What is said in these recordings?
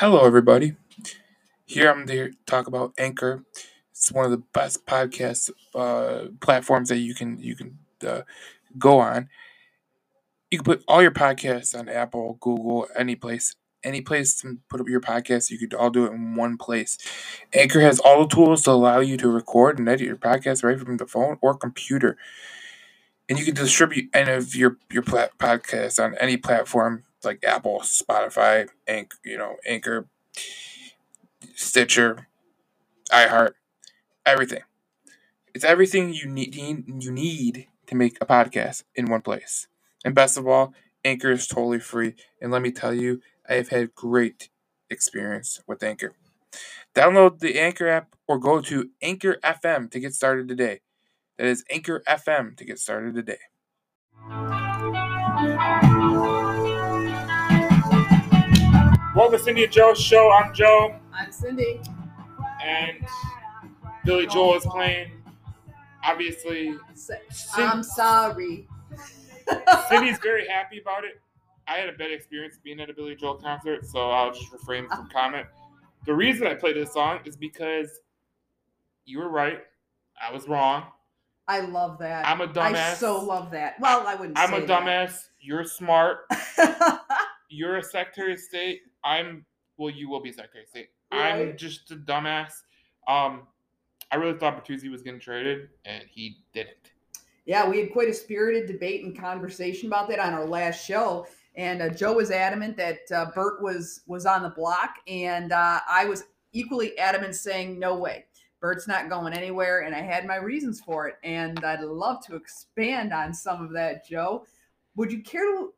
Hello, everybody. Here I'm to talk about Anchor. It's one of the best podcast uh, platforms that you can you can uh, go on. You can put all your podcasts on Apple, Google, any place, any place to put up your podcast. You could all do it in one place. Anchor has all the tools to allow you to record and edit your podcast right from the phone or computer, and you can distribute any of your your plat- podcasts on any platform like Apple, Spotify, Anch- you know, Anchor, Stitcher, iHeart, everything. It's everything you need you need to make a podcast in one place. And best of all, Anchor is totally free. And let me tell you, I have had great experience with Anchor. Download the Anchor app or go to Anchor FM to get started today. That is Anchor FM to get started today. Welcome to Cindy and Joe's show. I'm Joe, I'm Cindy. and Billy Joel is playing. Obviously, I'm sorry. Cindy's very happy about it. I had a bad experience being at a Billy Joel concert, so I'll just refrain from uh-huh. comment. The reason I played this song is because you were right. I was wrong. I love that. I'm a dumbass. I so love that. Well, I wouldn't I'm a dumbass. You're smart. You're a Secretary of State. I'm well. You will be Secretary of State. I'm just a dumbass. Um, I really thought Bertuzzi was getting traded, and he didn't. yeah, we had quite a spirited debate and conversation about that on our last show. And uh, Joe was adamant that uh, Bert was was on the block, and uh, I was equally adamant saying no way. Bert's not going anywhere, and I had my reasons for it. And I'd love to expand on some of that, Joe. Would you care to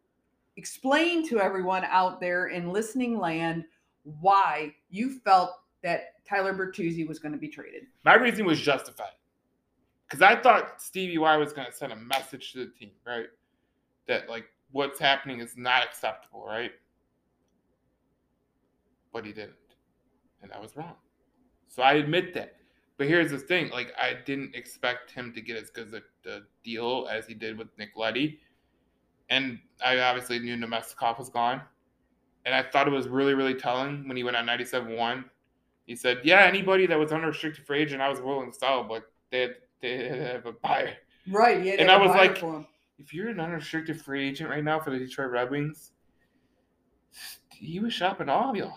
explain to everyone out there in listening land why you felt that Tyler Bertuzzi was going to be traded? My reason was justified. Because I thought Stevie Y was going to send a message to the team, right? That, like, what's happening is not acceptable, right? But he didn't. And I was wrong. So I admit that. But here's the thing like, I didn't expect him to get as good a, a deal as he did with Nick Leddy. And I obviously knew Namestnikov was gone. And I thought it was really, really telling when he went on 97 1 he said, "Yeah, anybody that was unrestricted free agent, I was willing to sell, but they had, they had have a buyer. Right. Yeah. And I was like- If you're an unrestricted free agent right now for the Detroit Red Wings, he was shopping all y'all.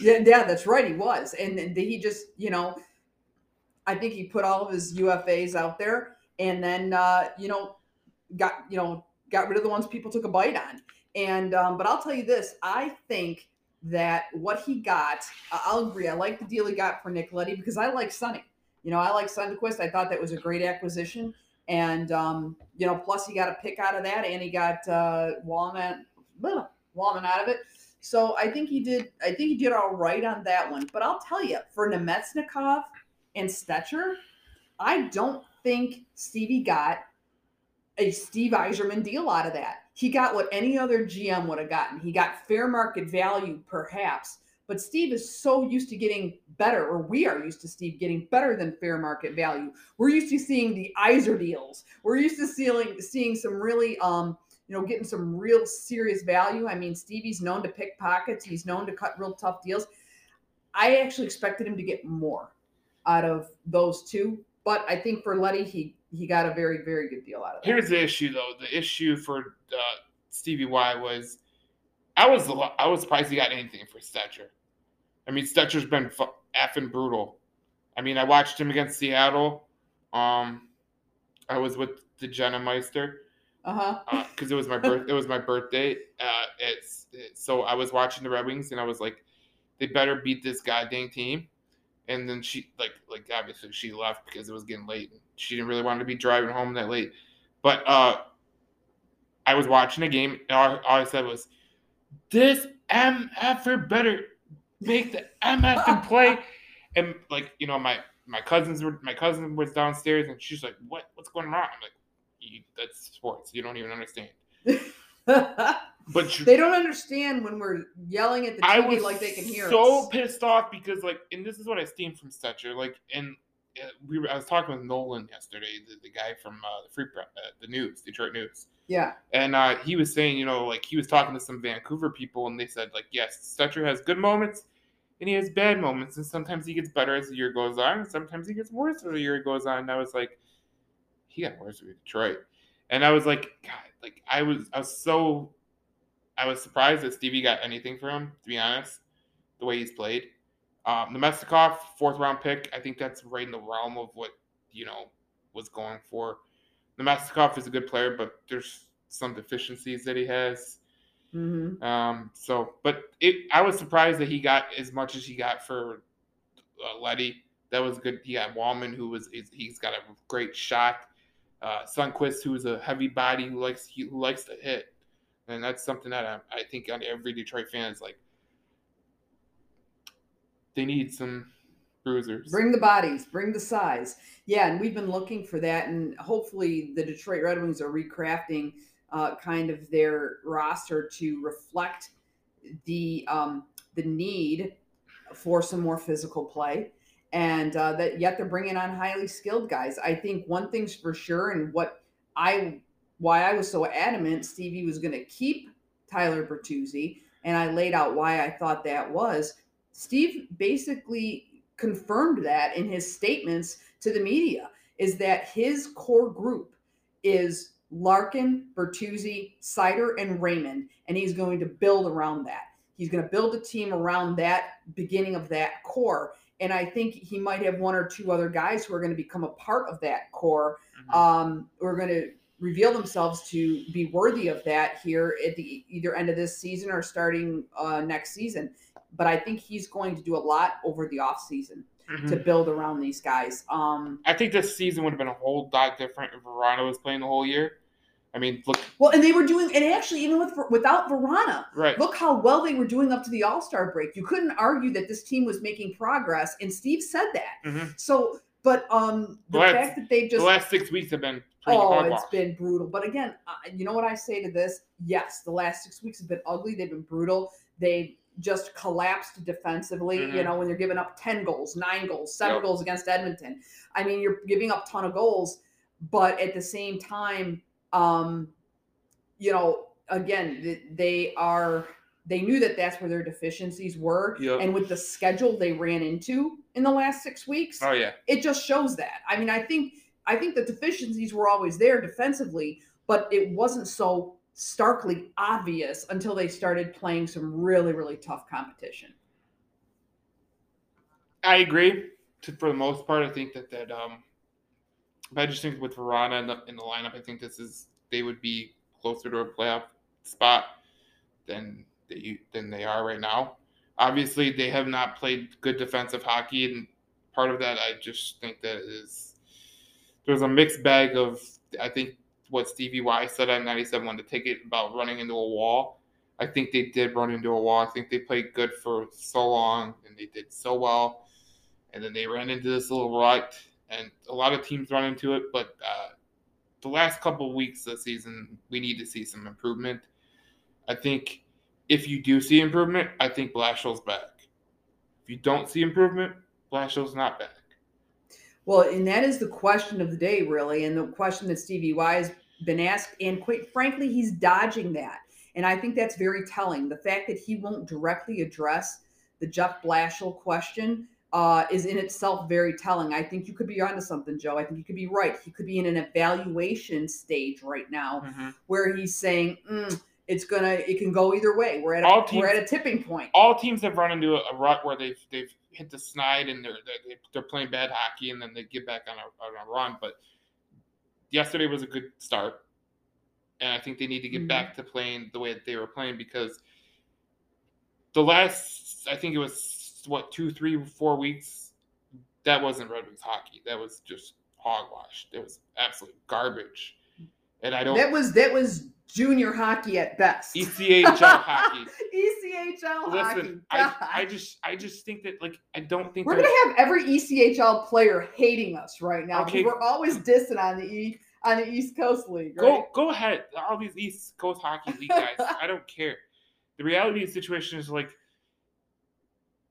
Yeah, yeah, that's right. He was, and then he just, you know, I think he put all of his UFAs out there, and then, uh, you know, got you know got rid of the ones people took a bite on. And um, but I'll tell you this, I think that what he got, I'll agree. I like the deal he got for Nick Leddy because I like Sonny. You know, I like Sundqvist. I thought that was a great acquisition, and um, you know, plus he got a pick out of that, and he got uh, Walnut, Walnut out of it. So I think he did. I think he did all right on that one. But I'll tell you, for Namestnikov and Stecher, I don't think Stevie got Steve Yzerman deal out of that. He got what any other GM would have gotten. He got fair market value, perhaps. But Steve is so used to getting better, or we are used to Steve getting better than fair market value. We're used to seeing the Yzer deals. We're used to seeing seeing some really um, you know, getting some real serious value. I mean, Stevie's known to pick pockets. He's known to cut real tough deals. I actually expected him to get more out of those two, but I think for Leddy, he he got a very very good deal out of it. Here's the issue, though. The issue for uh, Stevie Y was, I was I was surprised he got anything for Stecher. I mean, Stecher's been fu- effing brutal. I mean, I watched him against Seattle. Um, I was with the Jenna Meister. Uh huh. because it was my birth. it was my birthday. Uh, it's, it's so I was watching the Red Wings and I was like, they better beat this goddamn team. And then she like like obviously she left because it was getting late. She didn't really want to be driving home that late. But uh, I was watching a game and all, all I said was, "This MFer better make the MF and play." And like you know my my cousins were my cousin was downstairs and she's like, "What what's going on?" I'm like that's sports. You don't even understand. But you, they don't understand when we're yelling at the TV like they can hear so us. pissed off because like, and this is what I steamed from Stecher. Like, and we were, I was talking with Nolan yesterday, the, the guy from uh, the Free Pre- uh, the News, Detroit News, Yeah. and uh, he was saying, you know, like he was talking to some Vancouver people, and they said like, yes, Stecher has good moments, and he has bad moments, and sometimes he gets better as the year goes on, and sometimes he gets worse as the year goes on. And I was like, he got worse with Detroit, and I was like, God, like I was, I was so, I was surprised that Stevie got anything from him. To be honest, the way he's played, um, Namestnikov, fourth round pick, I think that's right in the realm of what you know was going for. Namestnikov is a good player, but there's some deficiencies that he has. Mm-hmm. Um, so, but it, I was surprised that he got as much as he got for uh, Leddy. That was good. He got Walman, who was he's got a great shot. Uh, Sundqvist, who's a heavy body who likes he likes to hit, and that's something that I, I think on every Detroit fan is like. They need some bruisers. Bring the bodies, bring the size. Yeah, and we've been looking for that, and hopefully the Detroit Red Wings are recrafting uh, kind of their roster to reflect the um, the need for some more physical play, and uh, that yet they're bringing on highly skilled guys. I think one thing's for sure, and what I why I was so adamant Stevie was going to keep Tyler Bertuzzi, and I laid out why I thought that was. Steve basically confirmed that in his statements to the media is that his core group is Larkin, Bertuzzi, Seider, and Raymond, and he's going to build around that. He's going to build a team around that beginning of that core. And I think he might have one or two other guys who are going to become a part of that core. Mm-hmm. Um, who are going to reveal themselves to be worthy of that here at the either end of this season or starting uh, next season. But I think he's going to do a lot over the off season mm-hmm. to build around these guys. Um, I think this season would have been a whole lot different if Vrana was playing the whole year. I mean, look. Well, and they were doing, and actually, even with without Vrana, right? Look how well they were doing up to the All Star break. You couldn't argue that this team was making progress, and Steve said that. Mm-hmm. So, but um, the, the last, fact that they've just the last six weeks have been oh, it's been brutal. But again, uh, you know what I say to this? Yes, the last six weeks have been ugly. They've been brutal. They just collapsed defensively. Mm-hmm. You know, when you're giving up 10 goals, nine goals, seven yep. goals against Edmonton. I mean, you're giving up a ton of goals, but at the same time, um, you know, again, they are they knew that that's where their deficiencies were yep. and with the schedule they ran into in the last six weeks oh yeah it just shows that i mean i think i think the deficiencies were always there defensively but it wasn't so starkly obvious until they started playing some really, really tough competition. I agree. For the most part, I think that that um, I just think with Vrana in the, in the lineup, I think this is they would be closer to a playoff spot than they than they are right now. Obviously, they have not played good defensive hockey, and part of that, I just think that is there's a mixed bag of. I think what Stevie Y said on 97 when to take it about running into a wall. I think they did run into a wall. I think they played good for so long and they did so well. And then they ran into this little rut. And a lot of teams run into it. But uh, the last couple of weeks of the season, we need to see some improvement. I think if you do see improvement, I think Blashill's back. If you don't see improvement, Blashill's not back. Well, and that is the question of the day, really, and the question that Stevie Y has been asked, and quite frankly, he's dodging that. And I think that's very telling. The fact that he won't directly address the Jeff Blashill question uh, is in itself very telling. I think you could be onto something, Joe. I think you could be right. He could be in an evaluation stage right now mm-hmm. where he's saying, mm, it's gonna it can go either way. We're at a, teams, we're at a tipping point. All teams have run into a, a rut where they've they've hit the snide and they're they're, they're playing bad hockey and then they get back on a, on a run. But yesterday was a good start, and I think they need to get mm-hmm. back to playing the way that they were playing because the last I think it was what two, three, four weeks that wasn't Red Wings hockey. That was just hogwash. It was absolute garbage. And I don't. That was that was junior hockey at best. ECHL hockey. ECHL Listen, hockey. I, I just I just think that like I don't think we're gonna have every ECHL player hating us right now. Okay. We're always dissing on the E on the East Coast League. Right? Go go ahead. All these East Coast hockey league guys. I don't care. The reality of the situation is like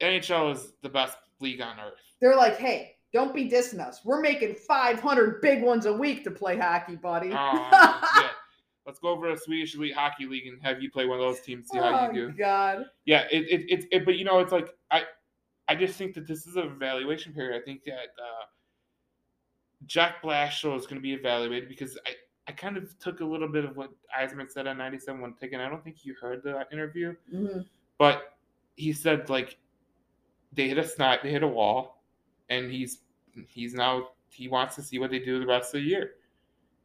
NHL is the best league on earth. They're like, hey, don't be dissing us. We're making 500 big ones a week to play hockey, buddy. Oh, yeah. Let's go over to Swedish Elite Hockey League and have you play one of those teams. See how oh, you do. God. Yeah, it, it, it, it, but you know, it's like I, I just think that this is an evaluation period. I think that uh, Jack Blashill is going to be evaluated because I, I kind of took a little bit of what Yzerman said on 97 when taken. I don't think you heard the interview, Mhm. but he said like they hit a snot, they hit a wall, and he's he's now he wants to see what they do the rest of the year.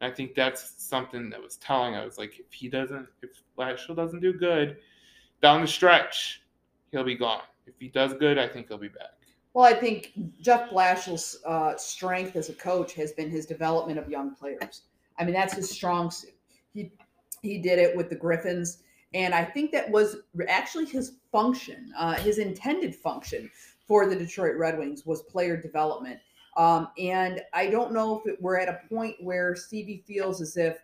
And I think that's something that was telling. I was like, if he doesn't, if Blashill doesn't do good down the stretch, he'll be gone. If he does good, I think he'll be back. Well, I think Jeff Blashill's uh, strength as a coach has been his development of young players. I mean, that's his strong suit. He he did it with the Griffins, and I think that was actually his function, uh, his intended function for the Detroit Red Wings was player development. Um, and I don't know if it, we're at a point where Stevie feels as if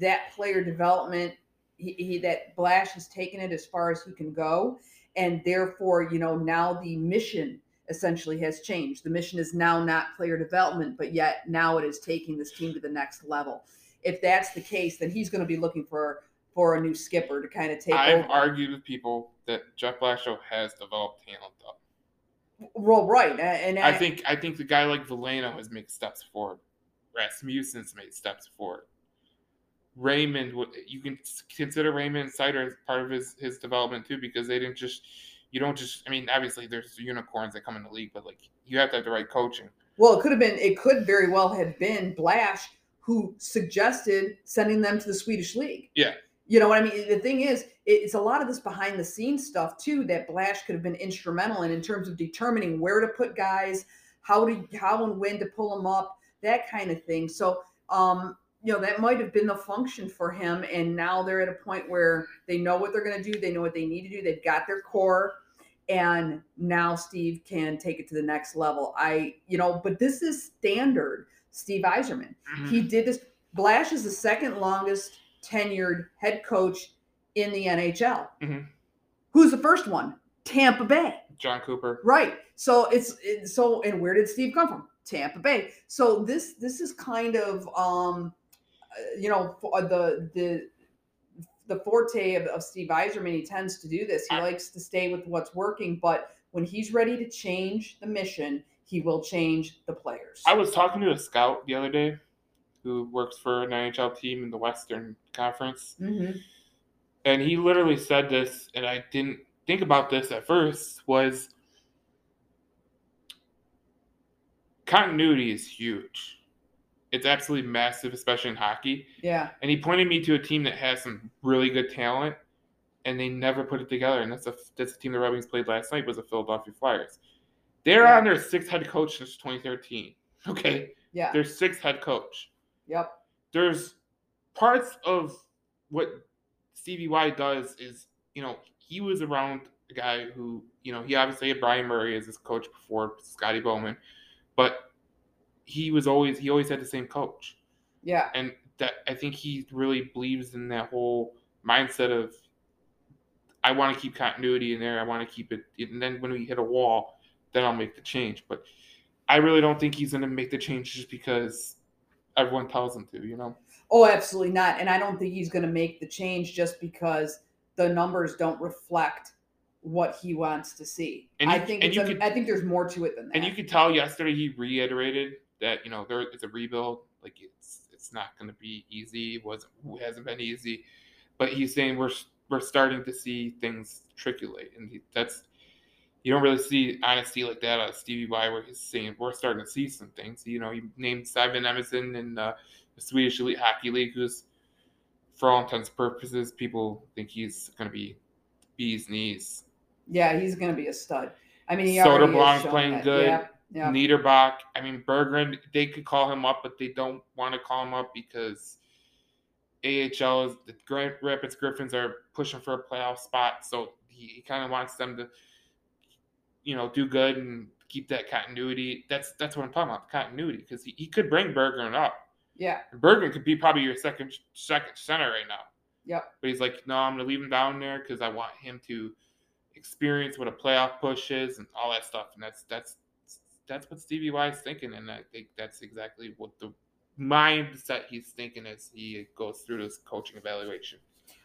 that player development, he, he that Blash has taken it as far as he can go, and therefore, you know, now the mission essentially has changed. The mission is now not player development, but yet now it is taking this team to the next level. If that's the case, then he's going to be looking for for a new skipper to kind of take I've over. argued with people that Jeff Blashill has developed talent though. Well, right, and I think I think the guy like Veleno has made steps forward. Rasmussen's made steps forward. Raymond, you can consider Raymond Seider as part of his his development too, because they didn't just you don't just. I mean, obviously there's unicorns that come in the league, but like you have to have the right coaching. Well, it could have been. It could very well have been Blash who suggested sending them to the Swedish league. Yeah. You know what I mean? The thing is, it's a lot of this behind the scenes stuff too that Blash could have been instrumental in in terms of determining where to put guys, how to how and when to pull them up, that kind of thing. So, um, you know, that might have been the function for him. And now they're at a point where they know what they're going to do. They know what they need to do. They've got their core and now Steve can take it to the next level. I, you know, but this is standard Steve Yzerman. He did this. Blash is the second longest tenured head coach in the NHL. Mhm. Who's the first one? Tampa Bay. Jon Cooper. Right. So it's, so and where did Steve come from? Tampa Bay. So this this is kind of um uh, you know the the the forte of, of Steve Yzerman. He tends to do this. He I- likes to stay with what's working, but when he's ready to change the mission, he will change the players. I was talking to a scout the other day who works for an NHL team in the Western Conference, Mhm. And he literally said this, and I didn't think about this at first. Was continuity is huge. It's absolutely massive, especially in hockey. Yeah. And he pointed me to a team that has some really good talent, and they never put it together. And that's a that's a team the Red Wings played last night was the Philadelphia Flyers. They're Yeah. on their sixth head coach since 2013. Okay, Yeah. their sixth head coach. Yep. There's parts of what Stevie Y does is, you know, he was around a guy who, you know, he obviously had Bryan Murray as his coach before Scotty Bowman, but he was always he always had the same coach Yeah. and that I think he really believes in that whole mindset of I want to keep continuity in there. I want to keep it, and then when we hit a wall, then I'll make the change. But I really don't think he's going to make the change just because everyone tells him to. You know? Oh, absolutely not. And I don't think he's going to make the change just because the numbers don't reflect what he wants to see. And I you- think and a, could- I think there's more to it than that. And you could tell yesterday he reiterated that you know there it's a rebuild. Like it's it's not going to be easy. It wasn't hasn't been easy, but he's saying we're we're starting to see things triculate, and he, that's you don't really see honesty like that out of Stevie Y, where he's saying we're starting to see some things. You know, he named Simon Edvinsson in uh, the Swedish Elite Hockey League, who's for all intents and purposes, people think he's going to be bee's knees. yeah, he's going to be a stud. I mean, he Soderblom's playing that. good. Yeah. Yeah. Niederbach. I mean, Berggren. they could call him up, but they don't want to call him up because AHL is the Grand Rapids Griffins are pushing for a playoff spot. So he, he kind of wants them to, you know, do good and keep that continuity. That's that's what I'm talking about, continuity, because he, he could bring Berggren up. Yeah. Berggren could be probably your second second center right now. Yep. But he's like, no, I'm gonna leave him down there because I want him to experience what a playoff push is and all that stuff. And that's that's that's what Stevie Y is thinking, and I think that's exactly what the mindset he's thinking as he goes through this coaching evaluation.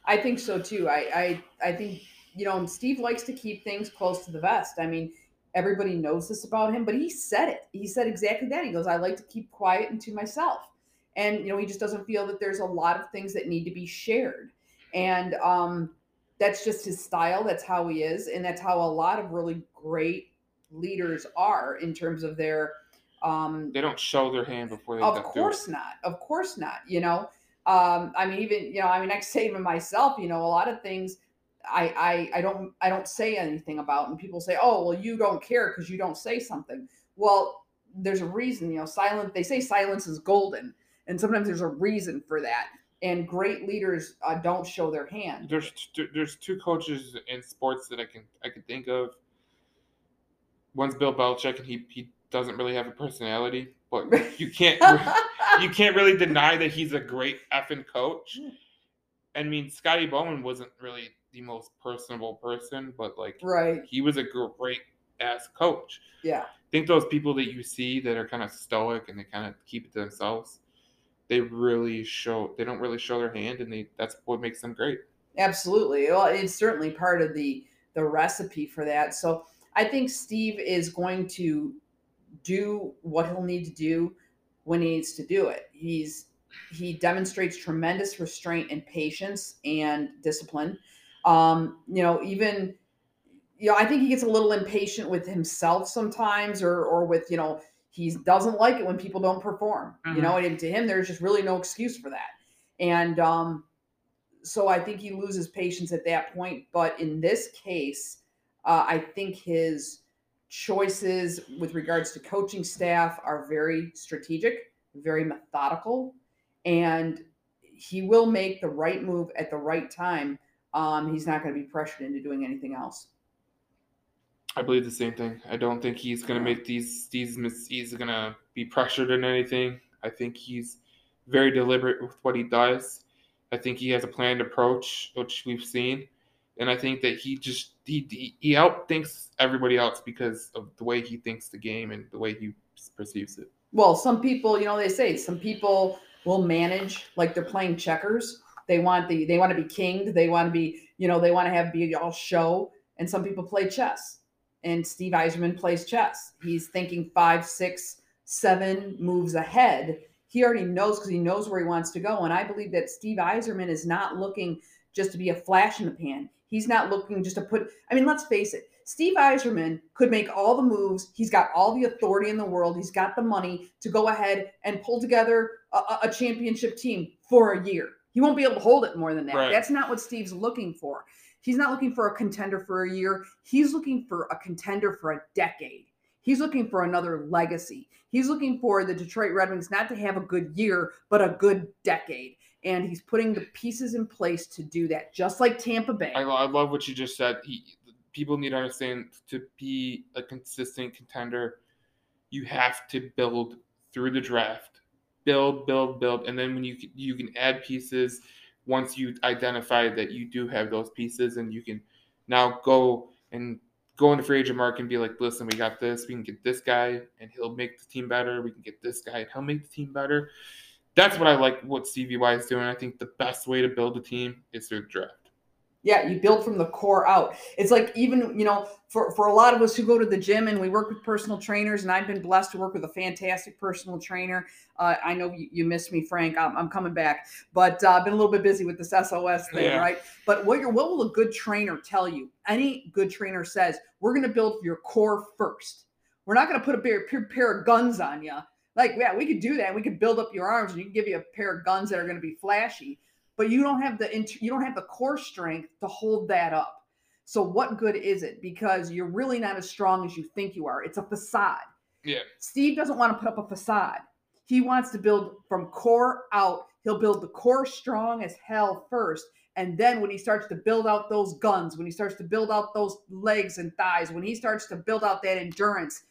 I think so too. I, I I think you know Steve likes to keep things close to the vest. I mean, everybody knows this about him, but he said it. He said exactly that. He goes, I like to keep quiet and to myself. And, you know, he just doesn't feel that there's a lot of things that need to be shared. And um, that's just his style. That's how he is. And that's how a lot of really great leaders are in terms of their. Um, They don't show their hand before they of course not. Of course not. You know, um, I mean, even you know, I mean, I say even myself, you know, a lot of things I I I don't I don't say anything about, and people say, oh, well, you don't care because you don't say something. Well, there's a reason. You know, silent. They say silence is golden, and sometimes there's a reason for that. And great leaders uh, don't show their hand. There's t- there's two coaches in sports that I can I can think of. One's Bill Belichick, and he he doesn't really have a personality, but you can't you can't really deny that he's a great effing coach. I mean, Scotty Bowman wasn't really the most personable person, but like right. he was a great ass coach. Yeah. I think those people that you see that are kind of stoic and they kind of keep it to themselves, they really show they don't really show their hand, and they that's what makes them great. Absolutely. Well, it's certainly part of the the recipe for that. So I think Steve is going to do what he'll need to do when he needs to do it. He's he demonstrates tremendous restraint and patience and discipline. Um, you know, even you know, I think he gets a little impatient with himself sometimes, or or with you know, he doesn't like it when people don't perform. You Mhm. know, and to him, there's just really no excuse for that. And um, so I think he loses patience at that point. But in this case, uh, I think his choices with regards to coaching staff are very strategic, very methodical, and he will make the right move at the right time. Um, he's not going to be pressured into doing anything else. I believe the same thing. I don't think he's gonna make these these mis- he's gonna be pressured in anything. I think he's very deliberate with what he does. I think he has a planned approach, which we've seen, and I think that he just he he, he outthinks everybody else because of the way he thinks the game and the way he perceives it. Well, some people, you know, they say some people will manage like they're playing checkers. They want the they want to be kinged. They want to be, you know, they want to have be all show. And some people play chess. And Steve Yzerman plays chess. He's thinking five, six, seven moves ahead. He already knows because he knows where he wants to go. And I believe that Steve Yzerman is not looking just to be a flash in the pan. He's not looking just to put, I mean, let's face it. Steve Yzerman could make all the moves. He's got all the authority in the world. He's got the money to go ahead and pull together a, a- a championship team for a year. He won't be able to hold it more than that. Right. That's not what Steve's looking for. He's not looking for a contender for a year. He's looking for a contender for a decade. He's looking for another legacy. He's looking for the Detroit Red Wings not to have a good year, but a good decade. And he's putting the pieces in place to do that, just like Tampa Bay. I, I love what you just said. He, people need to understand to be a consistent contender, you have to build through the draft, build, build, build, and then when you you can add pieces once you identify that you do have those pieces, and you can now go and go into free agent market and be like, listen, we got this, we can get this guy, and he'll make the team better. We can get this guy, and he'll make the team better. That's what I like. What Stevie Y is doing. I think the best way to build a team is through the draft. Yeah, you build from the core out. It's like even, you know, for, for a lot of us who go to the gym and we work with personal trainers, and I've been blessed to work with a fantastic personal trainer. Uh, I know you, you missed me, Frank. I'm, I'm coming back, but uh, I've been a little bit busy with this SOS thing, Yeah. right? But what, your, what will a good trainer tell you? Any good trainer says, we're going to build your core first. We're not going to put a pair, pair, pair of guns on you. Like, yeah, we could do that. We could build up your arms and you can give you a pair of guns that are going to be flashy but you don't have the you don't have the core strength to hold that up. So what good is it? Because you're really not as strong as you think you are. It's a facade. Yeah. Steve doesn't want to put up a facade. He wants to build from core out. He'll build the core strong as hell first. And then when he starts to build out those guns, when he starts to build out those legs and thighs, when he starts to build out that endurance,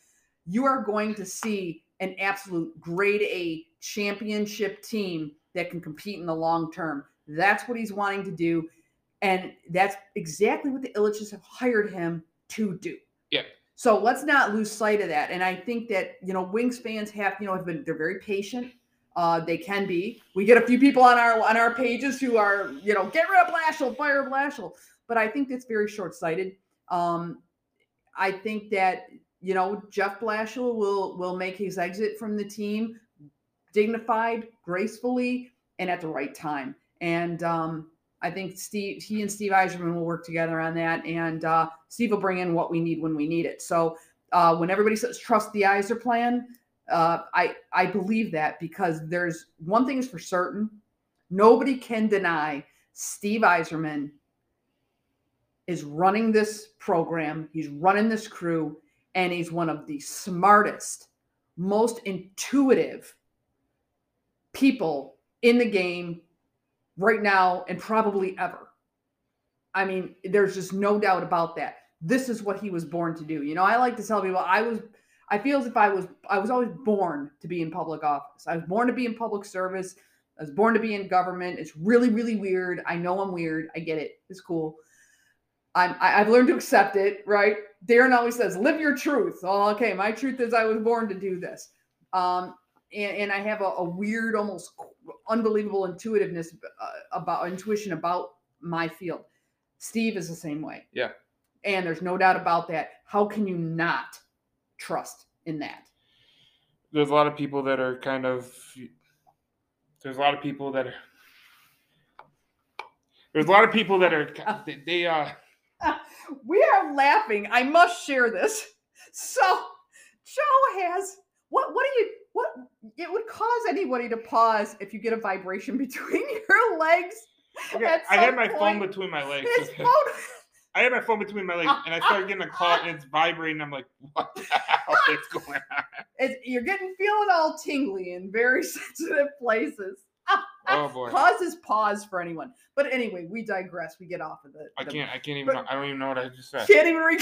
you are going to see an absolute grade A championship team that can compete in the long term. That's what he's wanting to do. And that's exactly what the Ilitches have hired him to do. Yeah. So let's not lose sight of that. And I think that, you know, Wings fans have, you know, have been they're very patient. Uh, they can be. We get a few people on our on our pages who are, you know, get rid of Blashill, fire Blashill. But I think that's very short-sighted. Um, I think that you know, Jeff Blashill will will make his exit from the team dignified, gracefully, and at the right time. And um, I think Steve, he and Steve Yzerman will work together on that, and uh, Steve will bring in what we need when we need it. So uh, when everybody says trust the Yzer plan, uh, I I believe that because there's one thing is for certain, nobody can deny Steve Yzerman is running this program. He's running this crew, and he's one of the smartest, most intuitive people in the game right now and probably ever. I mean, there's just no doubt about that. This is what he was born to do. You know, I like to tell people I was I feel as if I was I was always born to be in public office. I was born to be in public service. I was born to be in government. It's really, really weird. I know I'm weird. I get it. It's cool. I'm I, I've learned to accept it, right? Darren always says, live your truth. Oh, okay. My truth is I was born to do this. Um, and, and I have a, a, weird, almost unbelievable intuitiveness uh, about intuition about my field. Steve is the same way. Yeah. And there's no doubt about that. How can you not trust in that? There's a lot of people that are kind of. There's a lot of people that are. There's a lot of people that are. They, they uh. we are laughing. I must share this. So, Joe has what? What do you? What it would cause anybody to pause if you get a vibration between your legs. Okay, I had my point. phone between my legs. His phone. I had my phone between my legs, and I started getting a call, and it's vibrating. I'm like, "What the hell is going on?" It's, you're getting feeling all tingly in very sensitive places. oh boy! Causes pause for anyone. But anyway, we digress. We get off of it. I can't. I can't even. I don't even know what I just said. Can't even. Re-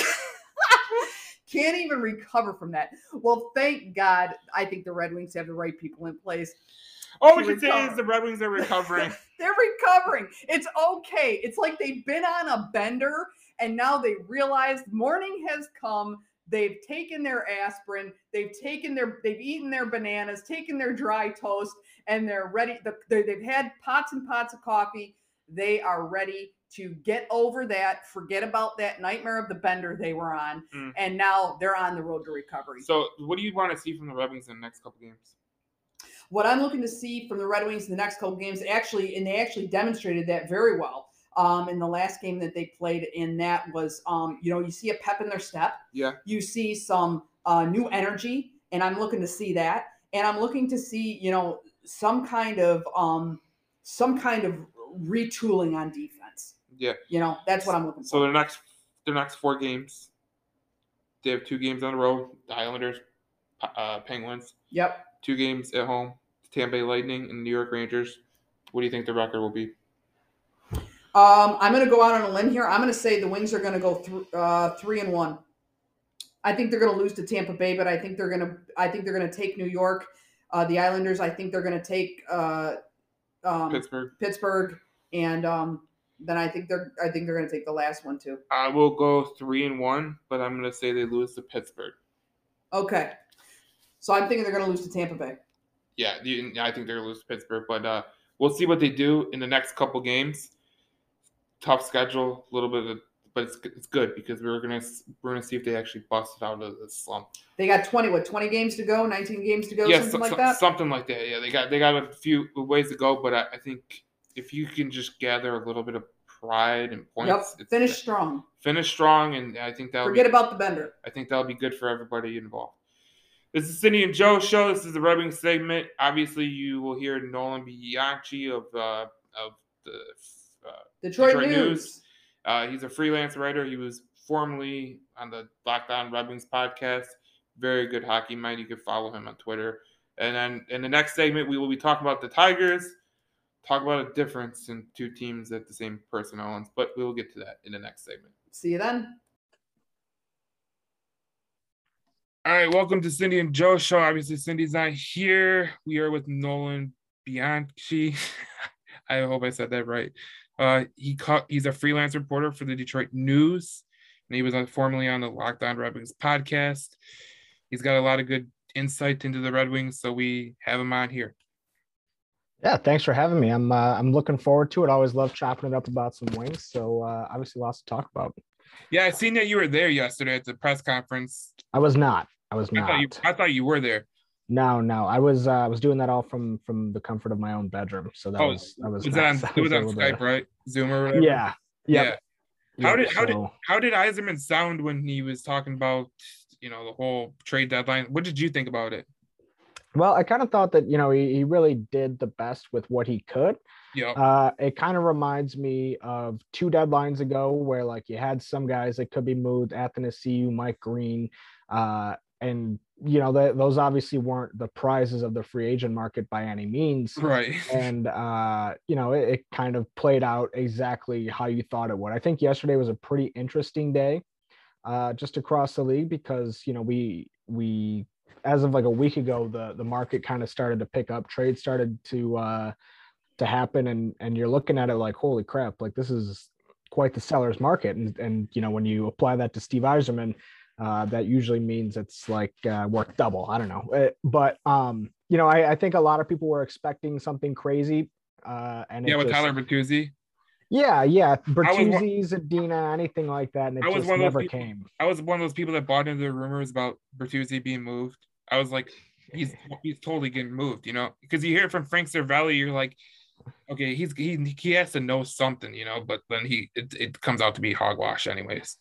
can't even recover from that. Well, thank God. I think the Red Wings have the right people in place. All we can recover. say is the Red Wings are recovering. They're recovering. It's okay. It's like they've been on a bender and now they realize morning has come. They've taken their aspirin, they've taken their, they've eaten their bananas, taken their dry toast, and they're ready. They've had pots and pots of coffee. They are ready to get over that, forget about that nightmare of the bender they were on, mm. and now they're on the road to recovery. So, what do you want to see from the Red Wings in the next couple games? What I'm looking to see from the Red Wings in the next couple games, actually, and they actually demonstrated that very well um, in the last game that they played. And that was, um, you know, you see a pep in their step. Yeah. You see some uh, new energy, and I'm looking to see that. And I'm looking to see, you know, some kind of um, some kind of retooling on defense. Yeah. You know, that's what I'm looking for. So their next their next four games, they have two games on the road: the Islanders, uh, Penguins. Yep. Two games at home: Tampa Bay Lightning and New York Rangers. What do you think the record will be? Um, I'm going to go out on a limb here. I'm going to say the Wings are going to go th- uh, three and one. I think they're going to lose to Tampa Bay, but I think they're going to. I think they're going to take New York. Uh, the Islanders. I think they're going to take uh, um, Pittsburgh. Pittsburgh, and um, then I think they're I think they're going to take the last one too. I will go three and one, but I'm going to say they lose to Pittsburgh. Okay, so I'm thinking they're going to lose to Tampa Bay. Yeah, I think they're going to lose to Pittsburgh, but uh, we'll see what they do in the next couple games. Tough schedule, a little bit of, but it's it's good because we're gonna we're gonna see if they actually bust it out of the slump. They got twenty what twenty games to go, nineteen games to go, yeah, something so, like that. Something like that. Yeah, they got they got a few ways to go, but I, I think if you can just gather a little bit of pride and points, yep. finish strong. Finish strong, and I think that forget be, about the bender. I think that'll be good for everybody involved. This is Cindy and Joe show. This is the rubbing segment. Obviously, you will hear Nolan Bianchi of uh, of the uh, Detroit, Detroit, News. News. Uh, he's a freelance writer. He was formerly on the Locked On Red Wings podcast. Very good hockey mind. You can follow him on Twitter. And then in the next segment, we will be talking about the Tigers talk about a difference in two teams at the same personnel owns, but we will get to that in the next segment. See you then. All right, welcome to Cindy and Joe show. Obviously, Cindy's not here. We are with Nolan Bianchi. I hope I said that right. Uh, he caught, he's a freelance reporter for the Detroit News, and he was on, formerly on the Locked On Red Wings podcast. He's got a lot of good insight into the Red Wings, so we have him on here. Yeah, thanks for having me. I'm uh, I'm looking forward to it. I always love chopping it up about some wings. So uh, obviously, lots to talk about. Yeah, I seen that you were there yesterday at the press conference. I was not. I was I not. thought you. I thought you were there. No, no, I was uh, I was doing that all from from the comfort of my own bedroom. So that Oh, was that was Was that on? It was on to- Skype, right? Zoom or whatever. Yeah. Yeah. How did how did how did Yzerman sound when he was talking about you know the whole trade deadline? What did you think about it? Well, I kind of thought that you know he, he really did the best with what he could. Yeah, Uh, it kind of reminds me of two deadlines ago where like you had some guys that could be moved, Athanasiu, Mike Green, uh, and you know that those obviously weren't the prizes of the free agent market by any means. right. and uh, you know it, it kind of played out exactly how you thought it would. I think yesterday was a pretty interesting day, uh, just across the league because you know we we as of like a week ago the the market kind of started to pick up, Trade started to uh, to happen, and and you're looking at it like holy crap, like this is quite the seller's market, and and you know when you apply that to Steve Yzerman. Uh, that usually means it's like uh, worth double. I don't know, Uh, but um, you know, I, I think a lot of people were expecting something crazy. Uh, and Yeah, with just- Tyler Bertuzzi. Yeah, yeah, one- Bertuzzi, Zadina, anything like that, and it just one never people- came. I was one of those people that bought into the rumors about Bertuzzi being moved. I was like, he's he's totally getting moved, you know, because you hear it from Frank Seravalli, you're like, okay, he's he he has to know something, you know, but then he it, it comes out to be hogwash anyways.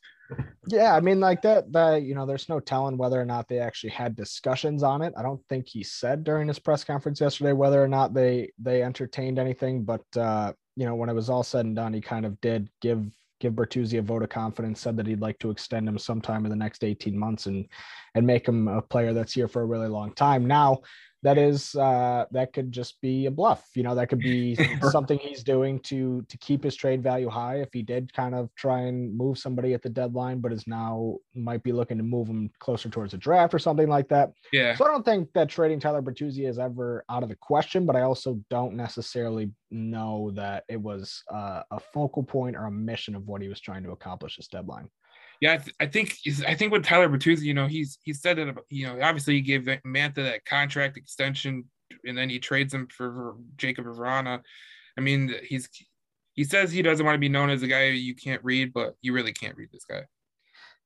Yeah, I mean, like that, that you know, there's no telling whether or not they actually had discussions on it. I don't think he said during his press conference yesterday whether or not they they entertained anything, but uh, you know, when it was all said and done, he kind of did give give Bertuzzi a vote of confidence, said that he'd like to extend him sometime in the next 18 months and and make him a player that's here for a really long time. Now, that is uh that could just be a bluff you know that could be something he's doing to to keep his trade value high. If he did kind of try and move somebody at the deadline but is now might be looking to move him closer towards a draft or something like that. Yeah, so i don't think that trading tyler bertuzzi is ever out of the question but i also don't necessarily know that it was uh, a focal point or a mission of what he was trying to accomplish this deadline yeah. I, th- I think I think with Tyler Bertuzzi, you know, he's he said that you know obviously he gave Mantha that contract extension, and then he trades him for, for Jakub Vrana. I mean, he's he says he doesn't want to be known as a guy you can't read, but you really can't read this guy.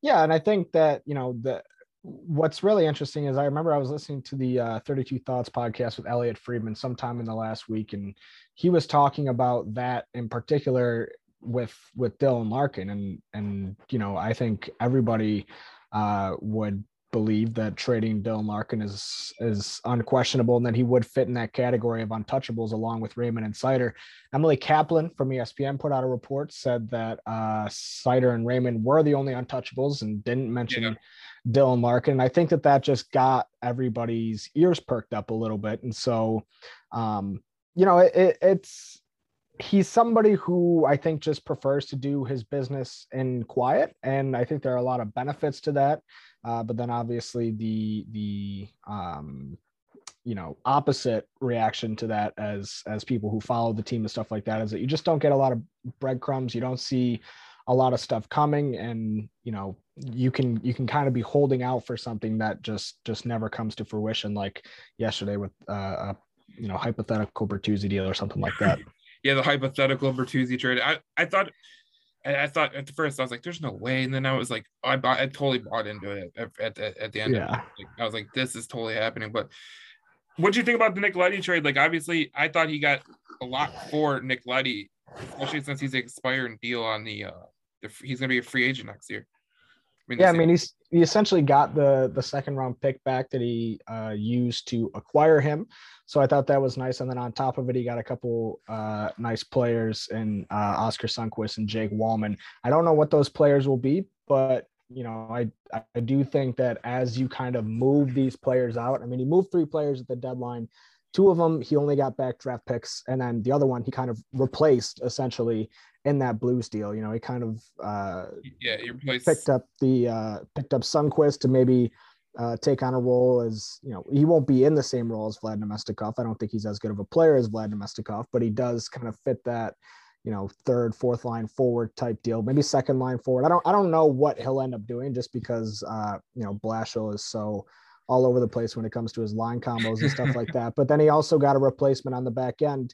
Yeah, and I think that you know the what's really interesting is I remember I was listening to the uh, 32 Thoughts podcast with Elliotte Friedman sometime in the last week, and he was talking about that in particular with with Dylan Larkin, and and you know I think everybody uh, would believe that trading Dylan Larkin is is unquestionable, and that he would fit in that category of untouchables along with Raymond and Seider. Emily Kaplan from ESPN put out a report said that uh, Seider and Raymond were the only untouchables and didn't mention Yeah. Dylan Larkin. And I think that that just got everybody's ears perked up a little bit. And so, um, you know, it, it, it's he's somebody who I think just prefers to do his business in quiet, and I think there are a lot of benefits to that. Uh, but then obviously the the um, you know opposite reaction to that as as people who follow the team and stuff like that is that you just don't get a lot of breadcrumbs you don't see a lot of stuff coming and you know you can you can kind of be holding out for something that just just never comes to fruition like yesterday with uh, a you know hypothetical Bertuzzi deal or something like that yeah, the hypothetical Bertuzzi trade. I, I thought I, thought at first I was like, "There's no way," and then I was like, I bought, I totally bought into it at at, at, at the end. Of Yeah. Like, I was like, "This is totally happening." But what do you think about the Nick Leddy trade? Like, obviously, I thought he got a lot for Nick Leddy, especially since he's an expiring deal on the. uh the, He's gonna be a free agent next year. I yeah, I mean he's he essentially got the the second round pick back that he uh, used to acquire him. So I thought that was nice. And then on top of it, he got a couple uh, nice players in uh, Oskar Sundqvist and Jake Walman. I don't know what those players will be, but you know, I I do think that as you kind of move these players out, I mean, he moved three players at the deadline. Two of them he only got back draft picks, and then the other one he kind of replaced essentially in that Blues deal. You know, he kind of uh, yeah, he replaced picked up the uh, picked up Sundqvist to maybe uh, take on a role as you know he won't be in the same role as Vlad Namestnikov. I don't think he's as good of a player as Vlad Namestnikov, but he does kind of fit that you know third, fourth line forward type deal, maybe second line forward. I don't I don't know what he'll end up doing just because uh, you know Blashill is so all over the place when it comes to his line combos and stuff like that. But then he also got a replacement on the back end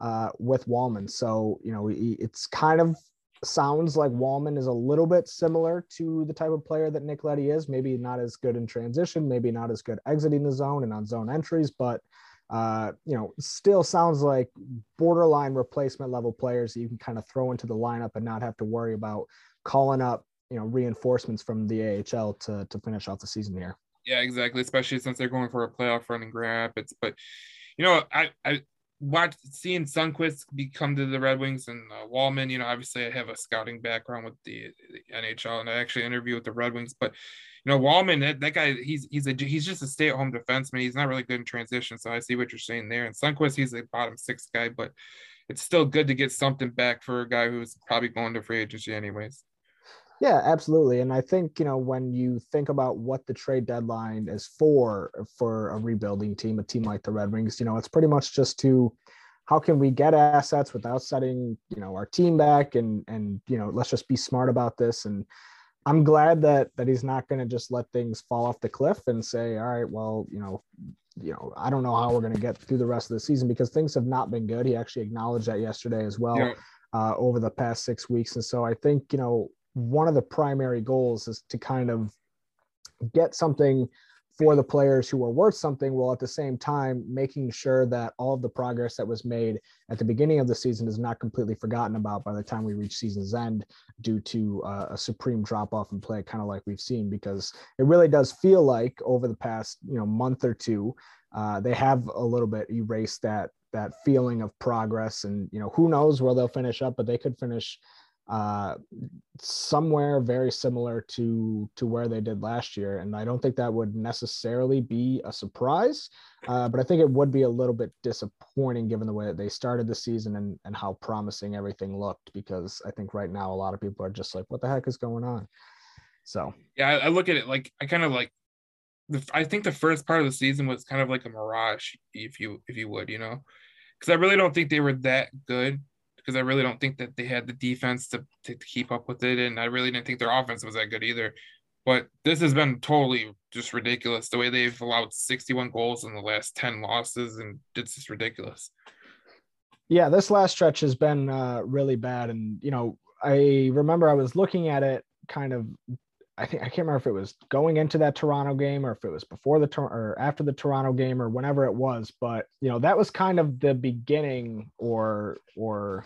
uh, with Walman. So, you know, he, it's kind of sounds like Walman is a little bit similar to the type of player that Nick Letty is. Maybe not as good in transition, maybe not as good exiting the zone and on zone entries, but uh, you know, still sounds like borderline replacement level players that you can kind of throw into the lineup and not have to worry about calling up, you know, reinforcements from the AHL to to finish off the season here. Yeah, exactly. Especially since they're going for a playoff run in Grand Rapids. But you know, I I watch seeing Sundqvist become to the Red Wings and uh, Walman. You know, obviously I have a scouting background with the, the, NHL, and I actually interviewed with the Red Wings. But you know, Walman, that, that guy, he's he's a he's just a stay at home defenseman. He's not really good in transition, so I see what you're saying there. And Sundqvist, he's a bottom six guy, but it's still good to get something back for a guy who's probably going to free agency anyways. Yeah, absolutely. And I think, you know, when you think about what the trade deadline is for for a rebuilding team, a team like the Red Wings, you know, it's pretty much just to how can we get assets without setting, you know, our team back and and you know, let's just be smart about this and I'm glad that that he's not going to just let things fall off the cliff and say, all right, well, you know, you know, I don't know how we're going to get through the rest of the season because things have not been good. He actually acknowledged that yesterday as well yeah. uh, over the past six weeks, and so I think you know one of the primary goals is to kind of get something for the players who are worth something while at the same time making sure that all of the progress that was made at the beginning of the season is not completely forgotten about by the time we reach season's end due to uh, a supreme drop off in play kind of like we've seen because it really does feel like over the past you know month or two uh, they have a little bit erased that that feeling of progress and you know who knows where they'll finish up but they could finish uh, somewhere very similar to to where they did last year. And i don't think that would necessarily be a surprise uh, but i think it would be a little bit disappointing given the way that they started the season and, and how promising everything looked because i think right now a lot of people are just like what the heck is going on? So. Yeah i, I look at it like i kind of like i think the first part of the season was kind of like a mirage if you if you would you know? Because i really don't think they were that good because I really don't think that they had the defense to, to, keep up with it. And I really didn't think their offense was that good either. But this has been totally just ridiculous the way they've allowed 61 goals in the last 10 losses, and it's just ridiculous. Yeah, this last stretch has been uh, really bad. And, you know, I remember I was looking at it kind of I think I can't remember if it was going into that Toronto game or if it was before the or after the Toronto game or whenever it was, but you know that was kind of the beginning or or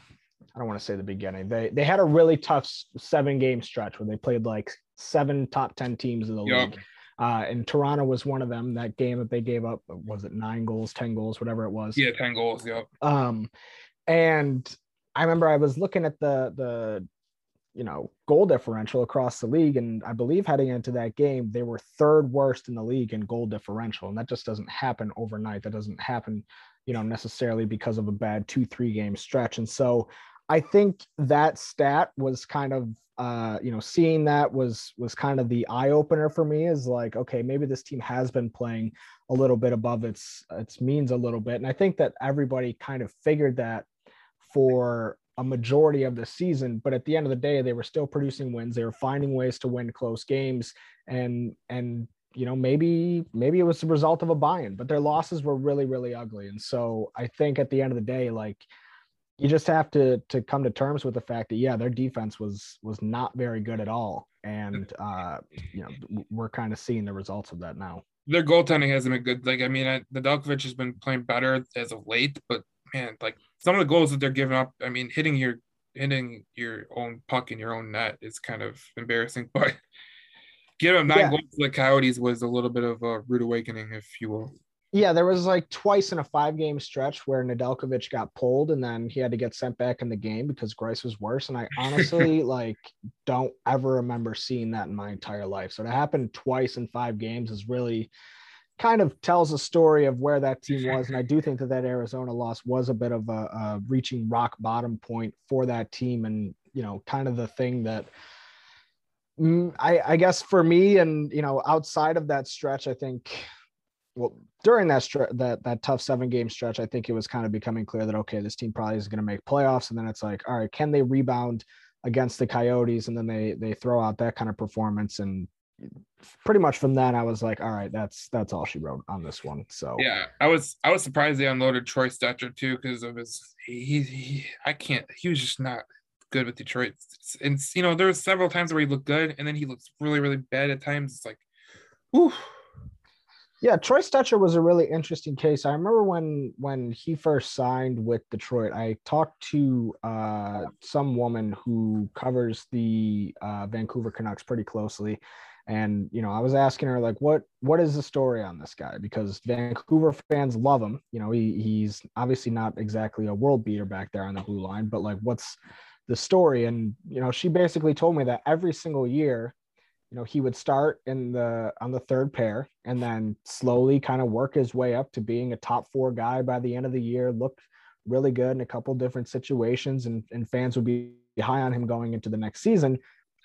I don't want to say the beginning. They they had a really tough seven game stretch where they played like seven top ten teams in the yep. league. Uh, and Toronto was one of them. That game that they gave up was it nine goals, ten goals, whatever it was. Yeah, ten goals. Yep. Um, and I remember I was looking at the the you know goal differential across the league. And i believe heading into that game they were third worst in the league in goal differential. And that just doesn't happen overnight. That doesn't happen you know necessarily because of a bad two three game stretch. And so i think that stat was kind of uh you know seeing that was was kind of the eye opener for me is like okay maybe this team has been playing a little bit above its its means a little bit. And i think that everybody kind of figured that for a majority of the season but at the end of the day they were still producing wins. They were finding ways to win close games. And and you know maybe maybe it was the result of a buy-in but their losses were really really ugly. And so i think at the end of the day like you just have to to come to terms with the fact that yeah their defense was was not very good at all. And uh you know we're kind of seeing the results of that now. Their goaltending hasn't been good. Like i mean I, Nedeljkovic has been playing better as of late but man like some of the goals that they're giving up, I mean, hitting your hitting your own puck in your own net is kind of embarrassing. But giving them nine yeah. goals to the Coyotes was a little bit of a rude awakening, if you will. Yeah, there was like twice in a five game stretch where Nedeljkovic got pulled and then he had to get sent back in the game because Greiss was worse. And I honestly like don't ever remember seeing that in my entire life. So to happen twice in five games is really kind of tells a story of where that team was. And I do think that that Arizona loss was a bit of a, a reaching rock bottom point for that team. And, you know, kind of the thing that mm, I, I guess for me and, you know, outside of that stretch, I think, well, during that stretch, that that tough seven game stretch, I think it was kind of becoming clear that okay, this team probably is going to make playoffs, and then it's like, all right, can they rebound against the Coyotes? And then they they throw out that kind of performance, and pretty much from then I was like, all right, that's that's all she wrote on this one. So yeah, I was I was surprised they unloaded Troy Stecher too because of his he, he I can't he was just not good with Detroit. And you know, there were several times where he looked good, and then he looks really, really bad at times. It's like, whew. Yeah, Troy Stecher was a really interesting case. I remember when when he first signed with Detroit, I talked to uh, some woman who covers the uh, Vancouver Canucks pretty closely, and you know, I was asking her like, what what is the story on this guy? Because Vancouver fans love him. You know, he he's obviously not exactly a world beater back there on the blue line, but like, what's the story? And you know, she basically told me that every single year you know, he would start in the on the third pair and then slowly kind of work his way up to being a top four guy by the end of the year. Looked really good in a couple different situations, and, and fans would be high on him going into the next season,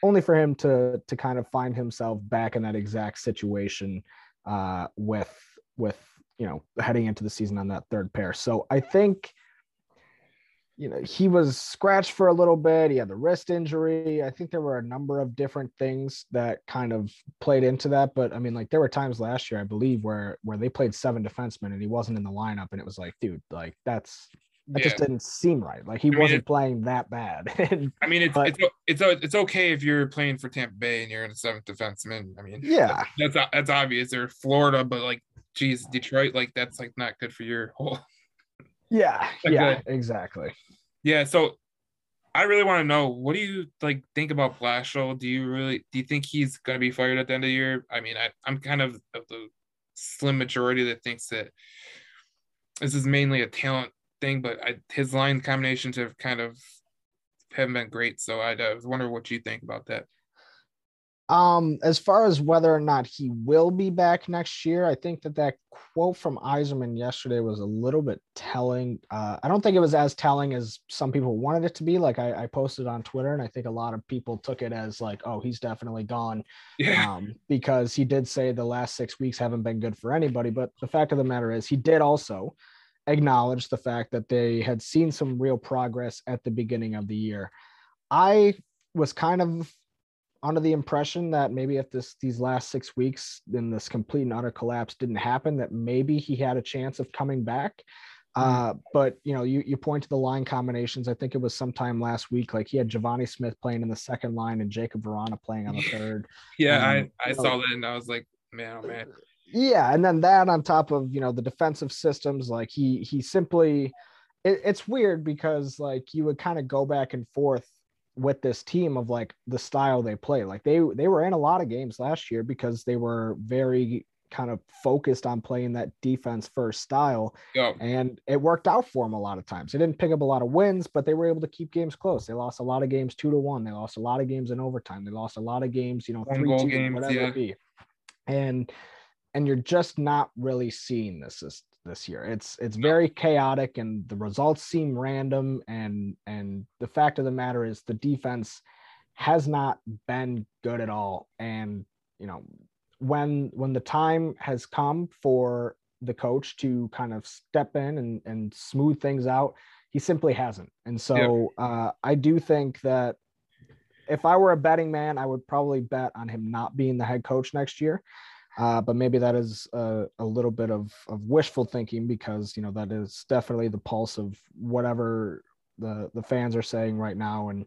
only for him to to kind of find himself back in that exact situation uh, with with you know heading into the season on that third pair. So I think you know, he was scratched for a little bit. He had the wrist injury. I think there were a number of different things that kind of played into that. But I mean, like there were times last year, I believe, where where they played seven defensemen and he wasn't in the lineup, and it was like, dude, like that's that yeah. just didn't seem right. Like he I wasn't it, playing that bad. I mean, it's, but, it's it's it's okay if you're playing for Tampa Bay and you're in a seventh defenseman. I mean, yeah, that's that's obvious. They're Florida, but like, geez, Detroit, like that's like not good for your whole yeah, yeah, uh, exactly. Yeah, so I really want to know what do you like think about Blashill? Do you really do you think he's going to be fired at the end of the year? I mean, I, I'm kind of of the slim majority that thinks that this is mainly a talent thing, but I, his line combinations have kind of haven't been great. So I, I was wondering what you think about that. Um, as far as whether or not he will be back next year, I think that that quote from Yzerman yesterday was a little bit telling. Uh, I don't think it was as telling as some people wanted it to be. Like I, I, posted on Twitter, and I think a lot of people took it as like, "Oh, he's definitely gone," yeah. um, because he did say the last six weeks haven't been good for anybody. But the fact of the matter is, he did also acknowledge the fact that they had seen some real progress at the beginning of the year. I was kind of under the impression that maybe if this these last six weeks in this complete and utter collapse didn't happen, that maybe he had a chance of coming back. Mm-hmm. Uh, but you know, you you point to the line combinations. I think it was sometime last week. Like he had Givani Smith playing in the second line and Jakub Vrana playing on the third. yeah, I I saw know, that and I was like, man, oh man. Yeah, and then that on top of you know the defensive systems, like he he simply, it, it's weird because like you would kind of go back and forth with this team of like the style they play. Like they they were in a lot of games last year because they were very kind of focused on playing that defense first style. Yeah. And it worked out for them a lot of times. They didn't pick up a lot of wins, but they were able to keep games close. They lost a lot of games two to one. They lost a lot of games in overtime. They lost a lot of games, you know, three two, games, whatever yeah. it be. And and you're just not really seeing this this, this year. It's it's very chaotic and the results seem random and and the fact of the matter is the defense has not been good at all. And you know when when the time has come for the coach to kind of step in and and smooth things out he simply hasn't. And so uh, i do think that if i were a betting man i would probably bet on him not being the head coach next year uh, but maybe that is a, a, little bit of, of wishful thinking because you know that is definitely the pulse of whatever the the fans are saying right now. And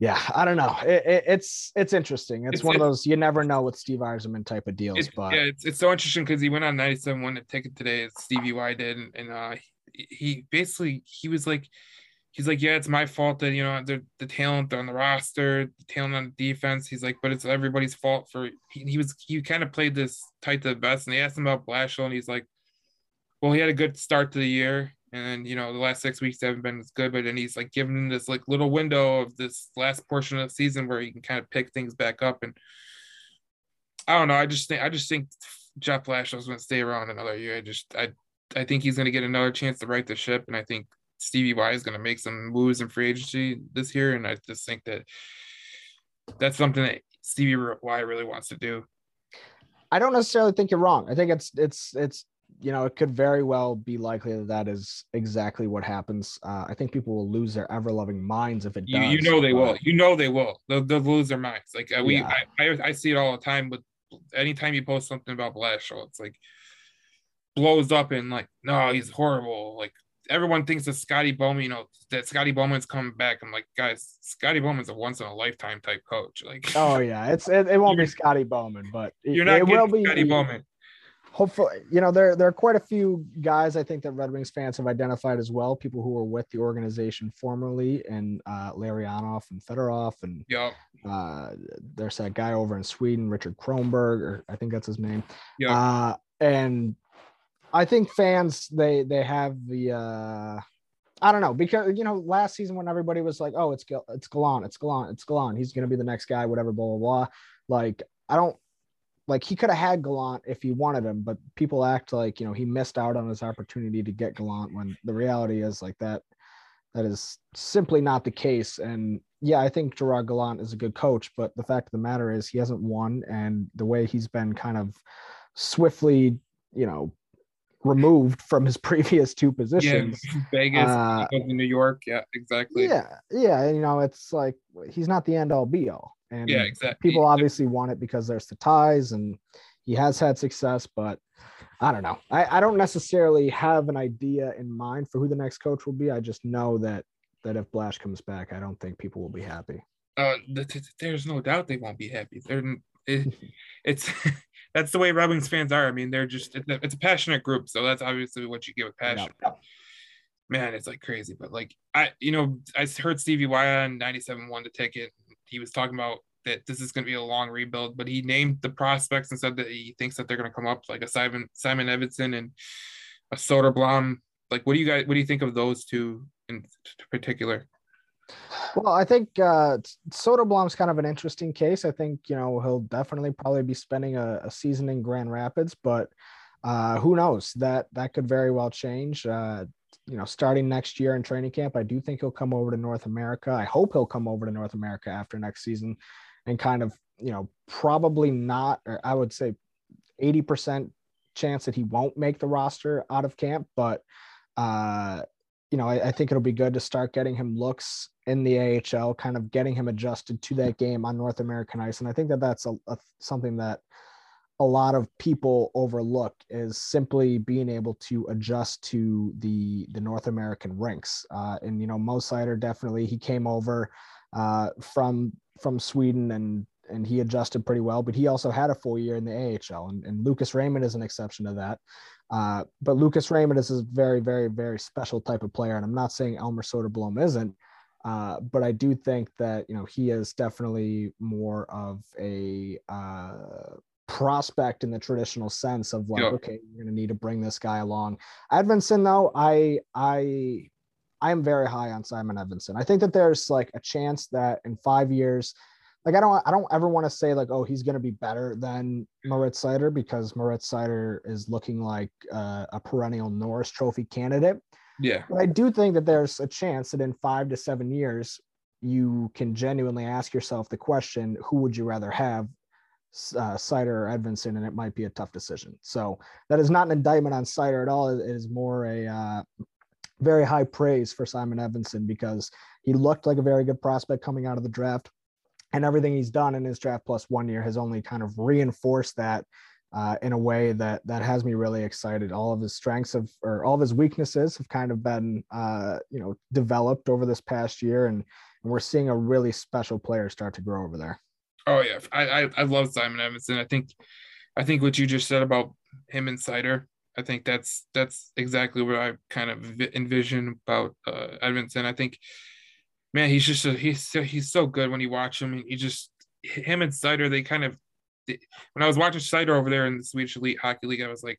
yeah i don't know. It, it, it's it's interesting. It's, it's one of those you never know with steve Yzerman type of deals but yeah it's, it's so interesting because he went on 97 won a ticket today as stevie y did. And, and uh he basically he was like he's like, yeah, it's my fault that you know the the talent on the roster, the talent on the defense. He's like, but it's everybody's fault for he, he was he kind of played this tight to the best. And they asked him about Blashill, and he's like, well, he had a good start to the year, and you know the last six weeks haven't been as good. But then he's like giving him this like little window of this last portion of the season where he can kind of pick things back up. And I don't know. I just think I just think Jeff Blashill's going to stay around another year. I just I I think he's going to get another chance to right the ship, and I think Stevie Y is going to make some moves in free agency this year, and I just think that that's something that Stevie Y really wants to do. I don't necessarily think you're wrong. I think it's it's it's you know it could very well be likely that that is exactly what happens. Uh, I think people will lose their ever loving minds if it does. You, you know they but... will. You know they will. They'll, they'll lose their minds. Like uh, we, yeah. I, I, I see it all the time. But anytime you post something about Blashill, it's like blows up and like no, he's horrible. Like everyone thinks that Scotty Bowman, you know, that Scotty Bowman's coming back. I'm like, guys, Scotty Bowman's a once in a lifetime type coach. Like, oh yeah, it's it, it won't be Scotty Bowman, but you're not it will be Scotty Bowman. Hopefully, you know there there are quite a few guys I think that Red Wings fans have identified as well. People who were with the organization formerly, and uh, Larionov and Fedorov, and yep. uh, there's that guy over in Sweden, Richard Kronberg, or I think that's his name. Yep. Uh, and I think fans they they have the uh I don't know because you know last season when everybody was like, oh, it's it's Gallant, it's Gallant, it's Gallant, he's gonna be the next guy, whatever, blah blah blah. Like I don't like he could have had Gallant if he wanted him, but people act like you know he missed out on his opportunity to get Gallant when the reality is like that that is simply not the case. And yeah, I think Gerard Gallant is a good coach, but the fact of the matter is he hasn't won, and the way he's been kind of swiftly, you know, removed from his previous two positions. Yeah, Vegas, uh, New York. Yeah, exactly. Yeah, yeah. You know, it's like he's not the end all be all. And yeah, exactly. People obviously want it because there's the ties and he has had success, but I don't know. I, I don't necessarily have an idea in mind for who the next coach will be. I just know that that if Blash comes back, I don't think people will be happy. Uh, there's no doubt they won't be happy. They're, it, it's that's the way Red Wings fans are. I mean, they're just it's a, it's a passionate group, so that's obviously what you get with passion. Yep. Man, it's like crazy, but like I, you know, I heard Stevie Y on 97 won the ticket. He was talking about that this is going to be a long rebuild, but he named the prospects and said that he thinks that they're going to come up like a Simon Simon Edvinsson and a Soderblom. Like, what do you guys what do you think of those two in particular? Well, I think uh, Soderblom's kind of an interesting case. I think you know he'll definitely probably be spending a, a season in Grand Rapids, but uh, who knows? That that could very well change. Uh, you know, starting next year in training camp, I do think he'll come over to North America. I hope he'll come over to North America after next season, and kind of you know probably not, or I would say, eighty percent chance that he won't make the roster out of camp, but uh, you know, I, I, think it'll be good to start getting him looks in the AHL, kind of getting him adjusted to that game on North American ice. And I think that that's a, a something that a lot of people overlook is simply being able to adjust to the the North American rinks. Uh, and you know, Mo Seider definitely he came over uh, from from Sweden and and he adjusted pretty well, but he also had a full year in the AHL. And, and Lucas Raymond is an exception to that. Uh, but Lucas Raymond is a very, very, very special type of player. And I'm not saying Elmer Soderblom isn't, uh, but I do think that, you know, he is definitely more of a uh, prospect in the traditional sense of like, okay, you're going to need to bring this guy along. Edvinsson, though, I, I, I am very high on Simon Edvinsson. I think that there's like a chance that in five years, like I don't I don't ever want to say like oh he's going to be better than Moritz Seider because Moritz Seider is looking like uh, a perennial Norris Trophy candidate. Yeah, but I do think that there's a chance that in five to seven years you can genuinely ask yourself the question who would you rather have uh, Seider or Edvinsson, and it might be a tough decision. So that is not an indictment on Seider at all. It is more a uh, very high praise for Simon Edvinsson because he looked like a very good prospect coming out of the draft and everything he's done in his draft plus one year has only kind of reinforced that uh, in a way that that has me really excited. All of his strengths have, or all of his weaknesses have kind of been, uh, you know, developed over this past year, and, and we're seeing a really special player start to grow over there. Oh yeah, I I, I love Simon Edvinsson. I think I think what you just said about him and Seider, I think that's that's exactly what I kind of envision about uh, Edvinsson. I think man, he's just a, he's so, he's so good when you watch him. He just him and Seider, they kind of when I was watching Seider over there in the Swedish Elite Hockey League, I was like,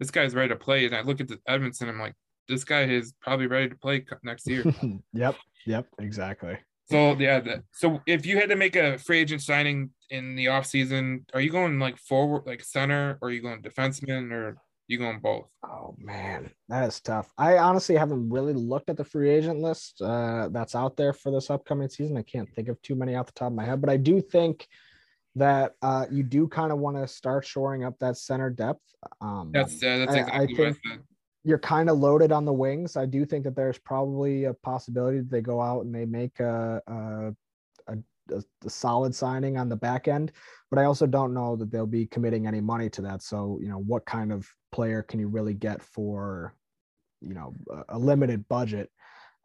this guy's ready to play. And I look at the Edvinsson, I'm like, this guy is probably ready to play next year. yep, yep, exactly. So yeah, that, so if you had to make a free agent signing in the off season, are you going like forward, like center, or are you going defenseman, or you going both? Oh man, that is tough. I honestly haven't really looked at the free agent list uh, that's out there for this upcoming season. I can't think of too many off the top of my head, but I do think that uh, you do kind of want to start shoring up that center depth. Um, that's uh, that's exactly I, I think I you're kind of loaded on the wings. I do think that there's probably a possibility that they go out and they make a, a a, a, solid signing on the back end, but I also don't know that they'll be committing any money to that. So, you know, what kind of player can you really get for, you know a, a limited budget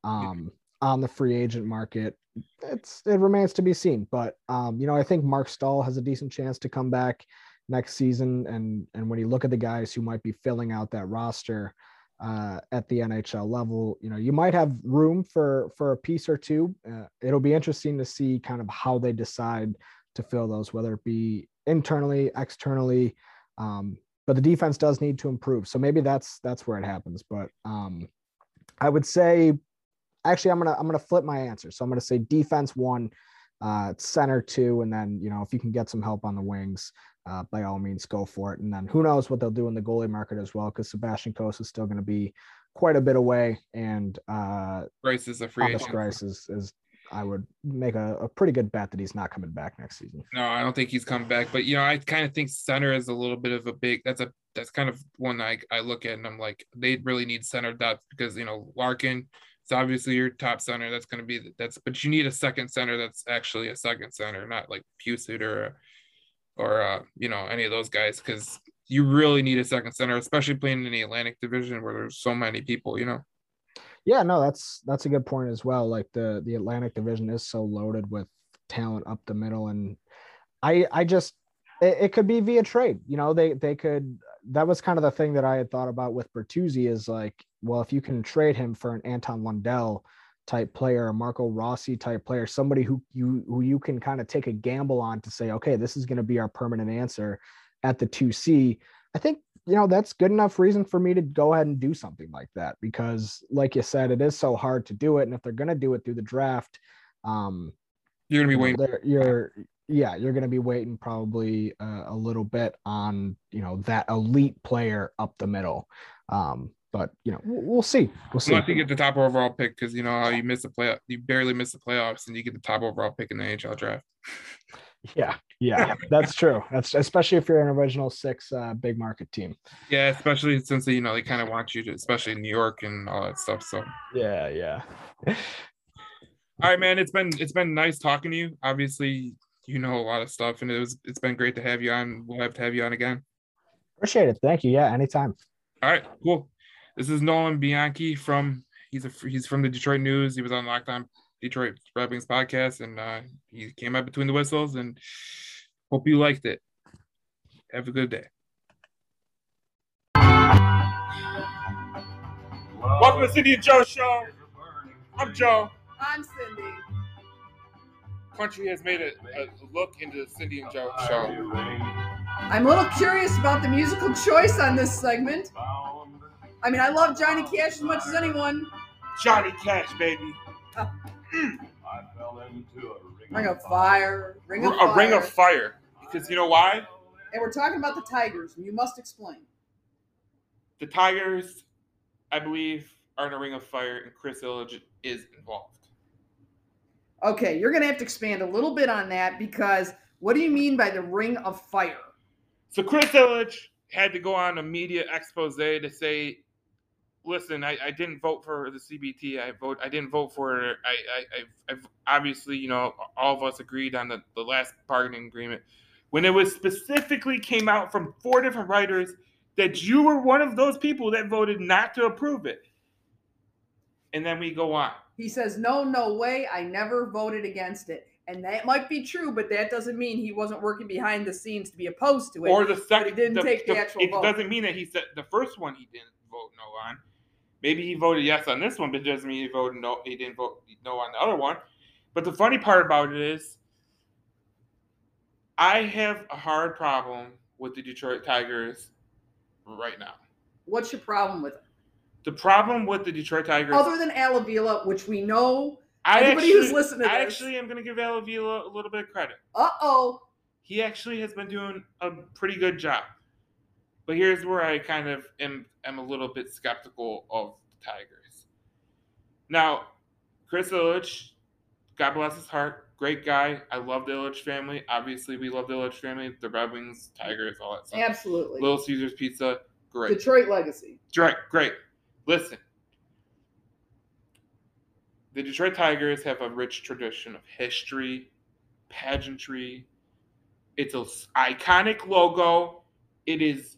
um, on the free agent market. It's it remains to be seen, but um, you know I think Marc Staal has a decent chance to come back next season, and and when you look at the guys who might be filling out that roster uh, at the NHL level, you know you might have room for for a piece or two. Uh, it'll be interesting to see kind of how they decide to fill those, whether it be internally, externally. Um, but the defense does need to improve. So maybe that's that's where it happens. But um, I would say actually I'm gonna I'm gonna flip my answer. So I'm gonna say defense one, uh, center two, and then you know if you can get some help on the wings, uh, by all means go for it. And then who knows what they'll do in the goalie market as well, because Sebastian Cossa is still going to be quite a bit away, and uh, Greiss is a free Thomas agent. Greiss is, is I would make a, a pretty good bet that he's not coming back next season. No, I don't think he's coming back. But you know, I kind of think center is a little bit of a big. That's a that's kind of one I I look at and I'm like they really need center depth because you know Larkin is obviously your top center. That's going to be that's but you need a second center that's actually a second center, not like Pusit or or uh, you know any of those guys because you really need a second center, especially playing in the Atlantic Division where there's so many people. You know. Yeah, no, that's that's a good point as well. Like the the Atlantic Division is so loaded with talent up the middle, and I I just it, it could be via trade. You know, they they could. That was kind of the thing that I had thought about with Bertuzzi is like, well, if you can trade him for an Anton Lundell type player, a Marco Rossi type player, somebody who you who you can kind of take a gamble on to say, okay, this is going to be our permanent answer at the two C. I think you know that's good enough reason for me to go ahead and do something like that because, like you said, it is so hard to do it, and if they're going to do it through the draft, um, You're gonna be waiting. you're yeah, you're going to be waiting probably uh, a little bit on you know that elite player up the middle. Um, but you know, we'll, we'll see. We'll see. Unless you get the top overall pick, because you know how you miss the play, you barely miss the playoffs, and you get the top overall pick in the NHL draft. Yeah, yeah, that's true. That's especially if you're an original six uh, big market team. Yeah, especially since you know they kind of want you to, especially in New York and all that stuff. So, Yeah, yeah. all right, man, it's been it's been nice talking to you. Obviously, you know a lot of stuff, and it was it's been great to have you on. We'll have to have you on again. Appreciate it. Thank you. Yeah, anytime. All right, cool. This is Nolan Bianchi from he's a he's from the Detroit News. He was on Locked On Detroit Red Wings podcast, and uh, he came out between the whistles. And hope you liked it. Have a good day. Welcome to Cindy and Joe Show. I'm Joe. I'm Cindy. Country has made a, a look into the Cindy and Joe Show. I'm a little curious about the musical choice on this segment. I mean, I love Johnny Cash as much as anyone. Johnny Cash, baby. Oh. Mm. I fell into a ring ring of Fire, Ring of A Fire. ring of fire. Because you know why? And we're talking about the Tigers, and you must explain. The Tigers, I believe, are in a ring of fire, and Chris Ilitch is involved. Okay, you're going to have to expand a little bit on that because what do you mean by the Ring of Fire? So Chris Ilitch had to go on a media expose to say, "Listen, I, I didn't vote for the CBT. I vote. I didn't vote for it. I, I, I, I've obviously, you know, all of us agreed on the, the last bargaining agreement when it was specifically came out from four different writers that you were one of those people that voted not to approve it. And then we go on. He says, No, no way. I never voted against it. And that might be true, but that doesn't mean he wasn't working behind the scenes to be opposed to it. Or the second, didn't the- take the the- actual It vote. doesn't mean that he said the first one he didn't vote no on. Maybe he voted yes on this one, but it doesn't mean he voted no. He didn't vote no on the other one. But the funny part about it is, I have a hard problem with the Detroit Tigers right now. What's your problem with it? The problem with the Detroit Tigers, Other than Al Avila, which we know, I anybody actually, who's listening to I this- actually am going to give Al Avila a little bit of credit. uh oh, he actually has been doing a pretty good job. But here's where I kind of am, am a little bit skeptical of the Tigers. Now, Chris Ilitch, God bless his heart, great guy. I love the Ilitch family. Obviously, we love the Ilitch family, the Red Wings, Tigers, all that stuff. absolutely. Little Caesars Pizza, great. Detroit legacy. Great, great. Listen, the Detroit Tigers have a rich tradition of history, pageantry. It's a s- iconic logo. It is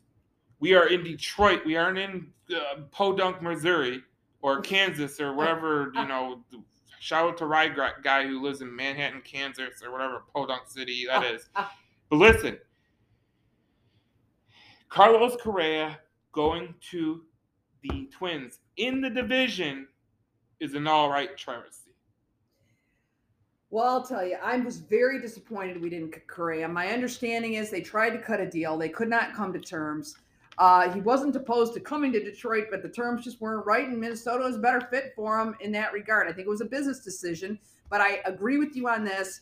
We are in Detroit. We aren't in uh, Podunk, Missouri, or Kansas, or whatever. You know, shout out to Rye guy who lives in Manhattan, Kansas, or whatever Podunk City that is. But listen, Carlos Correa going to the Twins in the division is an all right travesty. Well, I'll tell you, I was very disappointed we didn't cut Correa. My understanding is they tried to cut a deal, they could not come to terms. Uh, he wasn't opposed to coming to Detroit, but the terms just weren't right, and Minnesota was a better fit for him in that regard. I think it was a business decision, but I agree with you on this.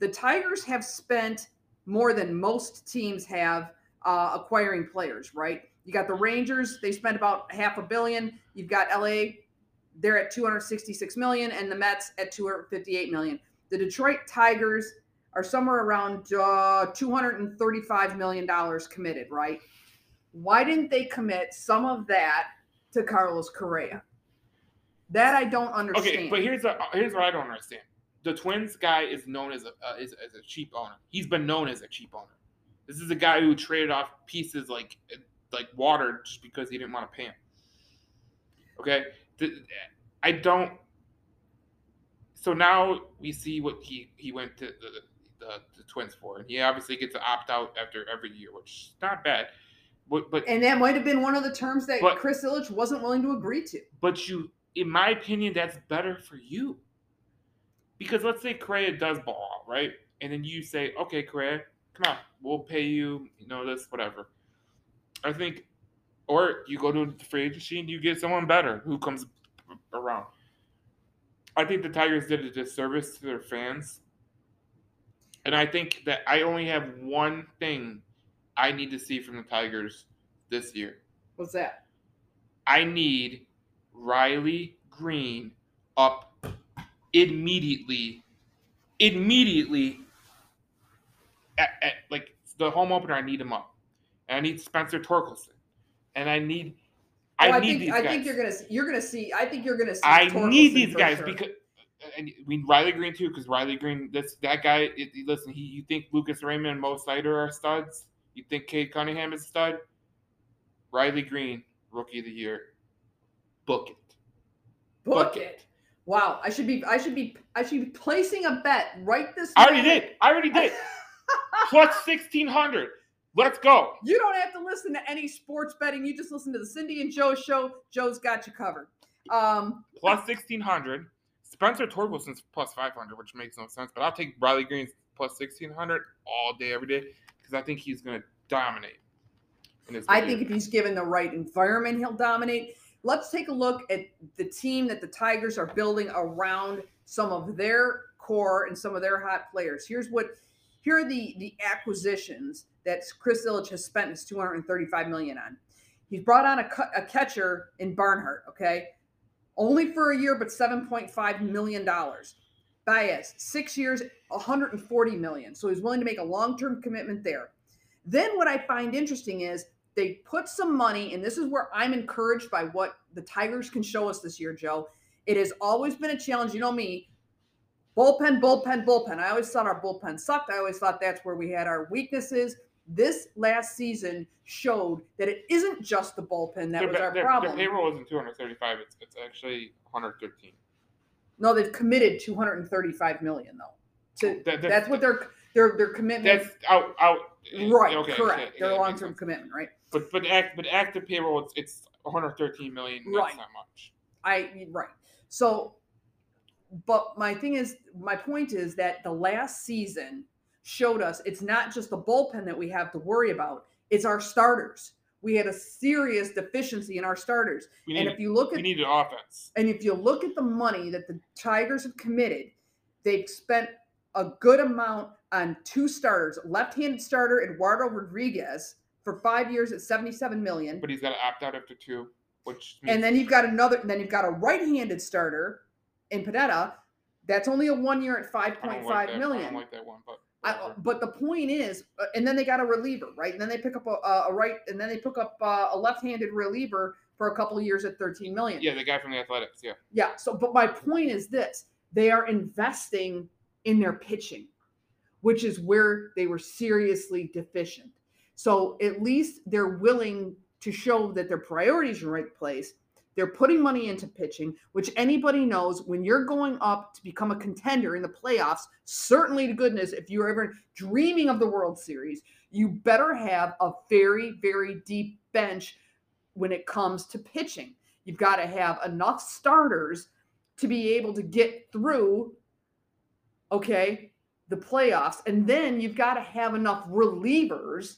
The Tigers have spent more than most teams have uh, acquiring players, right? You got the Rangers, they spent about half a billion. You've got LA, they're at 266 million, and the Mets at 258 million. The Detroit Tigers are somewhere around uh, 235 million dollars committed, right? Why didn't they commit some of that to Carlos Correa? That I don't understand. Okay, but here's a, here's what I don't understand. The Twins guy is known as a uh, as, as a cheap owner. He's been known as a cheap owner. This is a guy who traded off pieces like like water just because he didn't want to pay him. Okay, I don't. So now we see what he he went to the, the, the Twins for, and he obviously gets to opt out after every year, which is not bad. But, but and that might have been one of the terms that but, Chris Ilitch wasn't willing to agree to. But you, in my opinion, that's better for you. Because let's say Correa does ball out, right? And then you say, okay, Correa, come on, we'll pay you, you know, this, whatever. I think, or you go to the free agency and you get someone better who comes around. I think the Tigers did a disservice to their fans. And I think that I only have one thing I need to see from the Tigers this year. What's that? I need Riley Greene up immediately. Immediately. At, at, like the home opener, I need him up. And I need Spencer Torkelson. And I need oh, I, I need think, I think you're gonna you're gonna see. I think you're gonna see. I need these guys sure. because and we Riley Greene too, because Riley Greene, this that guy. It, listen, he you think Lucas Raymond and Mo Seider are studs? You think Cade Cunningham is a stud? Riley Greene, rookie of the year. Book it. Book, Book it. it. Wow, I should be I should be I should be placing a bet right this. I already did. I already did. Plus sixteen hundred. Let's go. You don't have to listen to any sports betting. You just listen to the Cindy and Joe show. Joe's got you covered. Um, plus 1600. Spencer Torkelson's plus 500, which makes no sense. But I'll take Riley Greene's plus 1600 all day, every day, because I think he's going to dominate. I think if he's given the right environment, he'll dominate. Let's take a look at the team that the Tigers are building around some of their core and some of their hot players. Here's what here are the the acquisitions that Chris Ilitch has spent his 235 million on. He's brought on a, a catcher in Barnhart, okay? Only for a year, but 7.5 million dollars. Baez, six years, 140 million. So he's willing to make a long-term commitment there. Then what I find interesting is they put some money, and this is where I'm encouraged by what the Tigers can show us this year, Joe. It has always been a challenge. You know me, bullpen, bullpen, bullpen. I always thought our bullpen sucked. I always thought that's where we had our weaknesses. This last season showed that it isn't just the bullpen that was our their, problem. Their payroll isn't 235. It's, it's actually 113. No, they've committed 235 million though. To, oh, that, that's, that's what their their their commitment. That's out out. Eh, right. Okay, correct. Okay, their yeah, long term commitment. Right. But but act but active payroll it's it's 113 million. That's right. not much. I right. So but my thing is, my point is that the last season showed us it's not just the bullpen that we have to worry about, it's our starters. We had a serious deficiency in our starters. Need, and if you look at we need an offense. And if you look at the money that the Tigers have committed, they've spent a good amount on two starters, left-handed starter Eduardo Rodriguez for five years at 77 million. But he's got to opt out after two, which means- and then you've got another, then you've got a right-handed starter in Pineda, that's only a one year at five point five like million. I don't like that one, but. I, but the point is, uh, and then they got a reliever, right? And then they pick up a, a right, and then they pick up uh, a left-handed reliever for a couple of years at 13 million. Yeah, the guy from the Athletics. Yeah. Yeah. So, but my point is this: they are investing in their pitching, which is where they were seriously deficient. So at least they're willing to show that their priorities are in the right place. They're putting money into pitching, which anybody knows when you're going up to become a contender in the playoffs, certainly to goodness, if you're ever dreaming of the World Series, you better have a very, very deep bench when it comes to pitching. You've got to have enough starters to be able to get through, okay, the playoffs. And then you've got to have enough relievers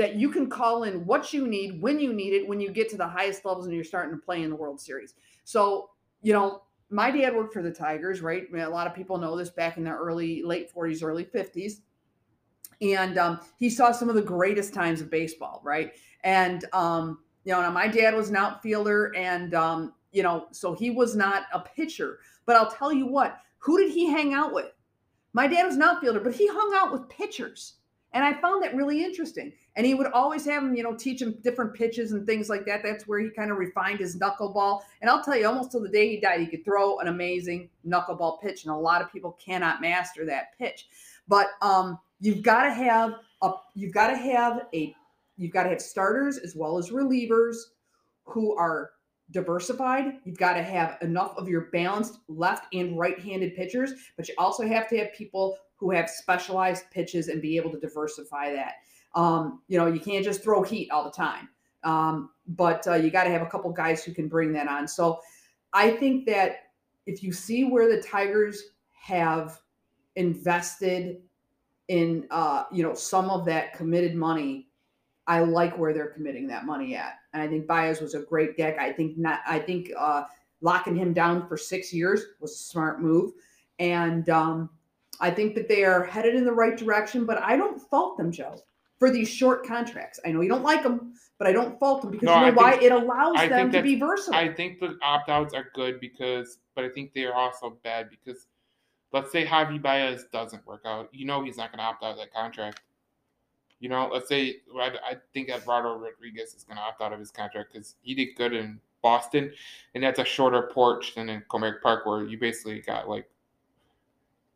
that you can call in what you need when you need it when you get to the highest levels and you're starting to play in the World Series. So, you know, my dad worked for the Tigers, right? I mean, a lot of people know this back in the early, late 40s, early 50s. And um, he saw some of the greatest times of baseball, right? And, um, you know, my dad was an outfielder and, um, you know, so he was not a pitcher. But I'll tell you what, who did he hang out with? My dad was an outfielder, but he hung out with pitchers. And I found that really interesting. And he would always have him, you know, teach him different pitches and things like that. That's where he kind of refined his knuckleball. And I'll tell you, almost till the day he died, he could throw an amazing knuckleball pitch. And a lot of people cannot master that pitch. But um, you've got to have a you've got to have a you've got to have starters as well as relievers who are diversified. You've got to have enough of your balanced left and right-handed pitchers, but you also have to have people who have specialized pitches and be able to diversify that. Um, you know, you can't just throw heat all the time. Um, but uh, you got to have a couple guys who can bring that on. So I think that if you see where the Tigers have invested in, uh, you know, some of that committed money, I like where they're committing that money at. And I think Baez was a great deck. I think not. I think uh, locking him down for six years was a smart move. And um, I think that they are headed in the right direction, but I don't fault them, Joe, for these short contracts. I know you don't like them, but I don't fault them because no, you know why? it allows I them to be versatile. I think the opt outs are good because, but I think they are also bad because let's say Javi Baez doesn't work out. You know he's not going to opt out of that contract. You know, let's say I, I think Eduardo Rodriguez is going to opt out of his contract because he did good in Boston, and that's a shorter porch than in Comerica Park where you basically got like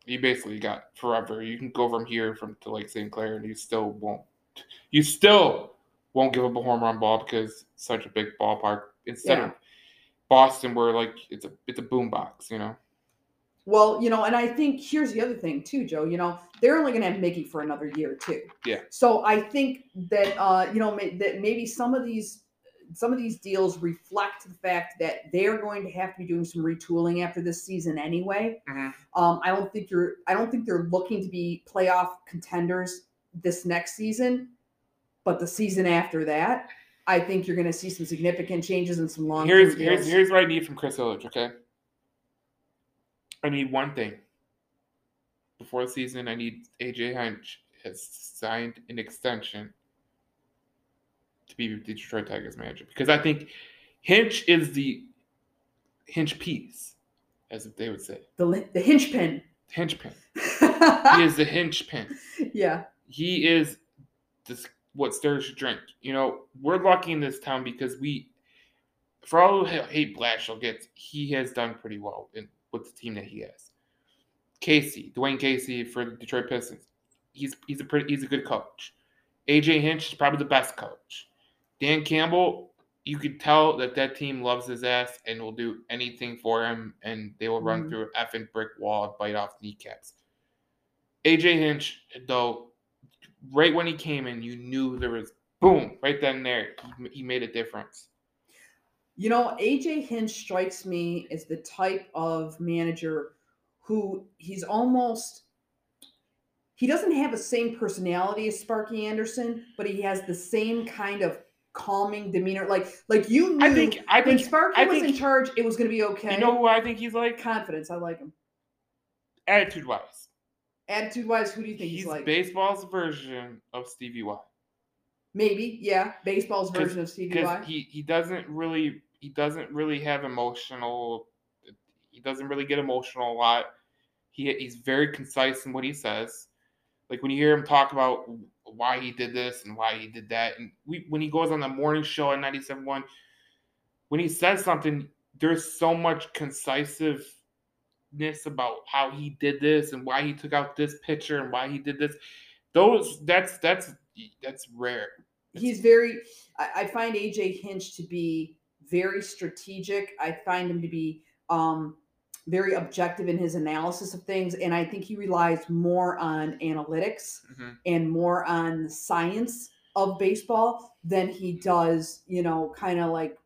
you basically got forever. You can go from here from to like St. Clair, and you still won't. You still won't give up a home run ball because such a big ballpark. Instead yeah. of Boston, where like it's a it's a boombox, you know. Well, you know, and I think here's the other thing too, Joe. You know, they're only going to have Miggy for another year too. Yeah. So I think that uh, you know that maybe some of these some of these deals reflect the fact that they're going to have to be doing some retooling after this season anyway. Mm-hmm. Um, I don't think you're. I don't think they're looking to be playoff contenders this next season, but the season after that, I think you're going to see some significant changes and some long. Here's here's here's what I need from Chris Ilitch. Okay, I need one thing. Before the season, I need AJ Hinch has signed an extension to be the Detroit Tigers manager because I think Hinch is the Hinch piece, as they would say. The the Hinch pin. Hinch pin. he is the Hinch pin. Yeah. He is this what stirs your drink. You know, we're lucky in this town because we, for all the hate Blashill gets, he has done pretty well in, with the team that he has. Casey, Dwayne Casey for the Detroit Pistons, he's he's a pretty he's a good coach. AJ Hinch is probably the best coach. Dan Campbell, you could tell that that team loves his ass and will do anything for him, and they will run mm-hmm. through an effing brick wall and bite off kneecaps. AJ Hinch, though, right when he came in, you knew there was boom right then and there. He, he made a difference. You know, AJ Hinch strikes me as the type of manager who he's almost he doesn't have the same personality as Sparky Anderson, but he has the same kind of calming demeanor. Like like you knew I think I think Sparky I was think, in charge, it was gonna be okay. You know who I think he's like? Confidence. I like him. Attitude wise. Attitude wise, who do you think he's, he's like? Baseball's version of Stevie Y. Maybe, yeah. Baseball's version of Stevie Y. He he doesn't really he doesn't really have emotional he doesn't really get emotional a lot. He he's very concise in what he says. Like when you hear him talk about why he did this and why he did that. And we, when he goes on the morning show at 97.1, when he says something, there's so much about how he did this and why he took out this picture and why he did this. Those that's that's that's rare. he's very I, I find AJ Hinch to be very strategic. I find him to be um very objective in his analysis of things. And I think he relies more on analytics Mhm. and more on the science of baseball than he does, you know, kind of like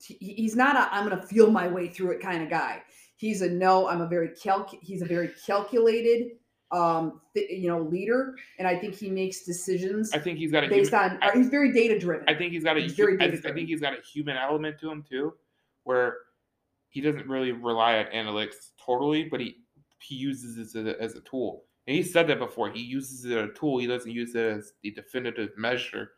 he's not a I'm gonna feel my way through it kind of guy. He's a no, I'm a very calc he's a very calculated um th- you know leader and I think he makes decisions I think he's got a based human, on I- he's very data driven. I think he's got a. He's very I, data I think he's got a human element to him too, where he doesn't really rely on analytics totally, but he he uses it as a, as a tool. And he said that before. He uses it as a tool. He doesn't use it as the definitive measure.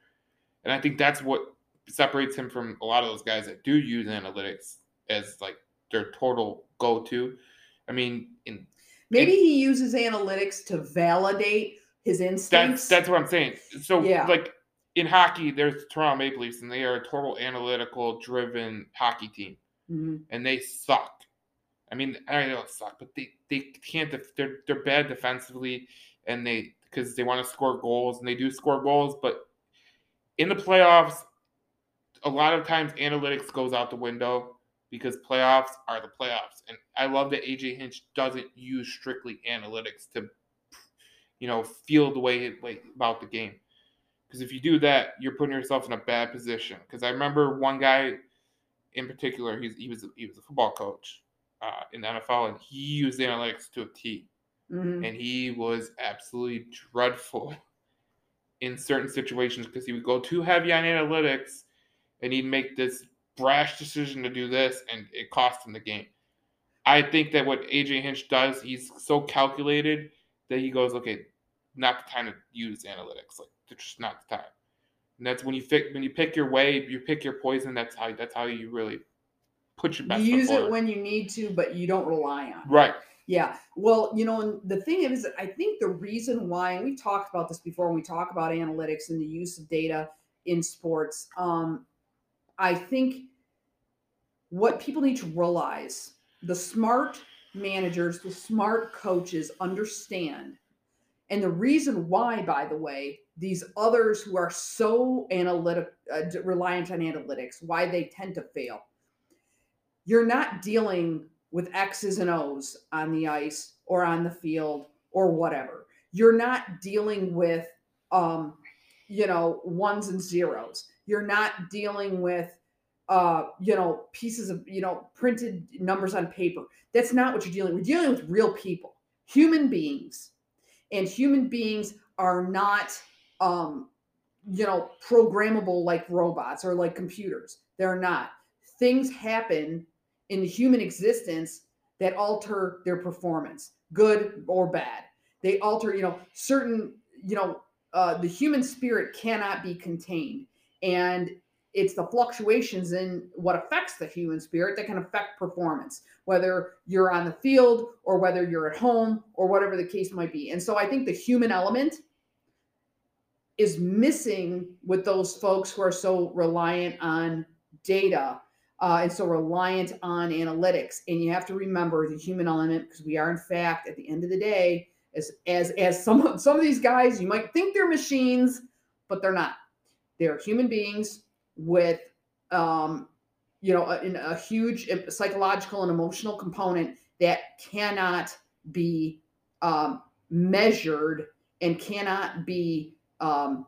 And I think that's what separates him from a lot of those guys that do use analytics as like their total go to. I mean, in Maybe he uses analytics to validate his instincts. That's that's what I'm saying. So Yeah. like in hockey, there's Toronto Maple Leafs, and they are a total analytical driven hockey team, Mhm. and they suck. I mean, I don't suck, but they they can't. Def- they're they're bad defensively, and they because they want to score goals, and they do score goals, but in the playoffs, a lot of times analytics goes out the window because playoffs are the playoffs. And I love that AJ Hinch doesn't use strictly analytics to, you know, feel the way, way about the game. Because if you do that, you're putting yourself in a bad position. Because I remember one guy in particular, he's, he was he was a football coach uh, in the NFL, and he used analytics to a T Mhm. and he was absolutely dreadful in certain situations because he would go too heavy on analytics and he'd make this brash decision to do this and it cost him the game. I think that what AJ Hinch does, he's so calculated that he goes, okay, not the time to use analytics. Like it's just not the time. And that's when you pick when you pick your way, you pick your poison. That's how that's how you really put your best. You use it when you need to, but you don't rely on it. right. Yeah. Well, you know, and the thing is, I think the reason why, and we talked about this before when we talk about analytics and the use of data in sports, um, I think what people need to realize the smart managers, the smart coaches understand. And the reason why, by the way, these others who are so analytic, uh, reliant on analytics, why they tend to fail. You're not dealing with X's and O's on the ice or on the field or whatever. You're not dealing with, um, you know, ones and zeros. You're not dealing with, uh, you know, pieces of, you know, printed numbers on paper. That's not what you're dealing with. We're dealing with real people, human beings. And human beings are not, um, you know, programmable like robots or like computers. They're not. Things happen in the human existence that alter their performance, good or bad. They alter, you know, certain, you know, uh, the human spirit cannot be contained. And it's the fluctuations in what affects the human spirit that can affect performance, whether you're on the field or whether you're at home or whatever the case might be. And so I think the human element is missing with those folks who are so reliant on data uh, and so reliant on analytics. And you have to remember the human element because we are, in fact, at the end of the day, as as as some some of these guys, you might think they're machines, but they're not. They're human beings with, um, you know, a, a huge psychological and emotional component that cannot be um, measured and cannot be um,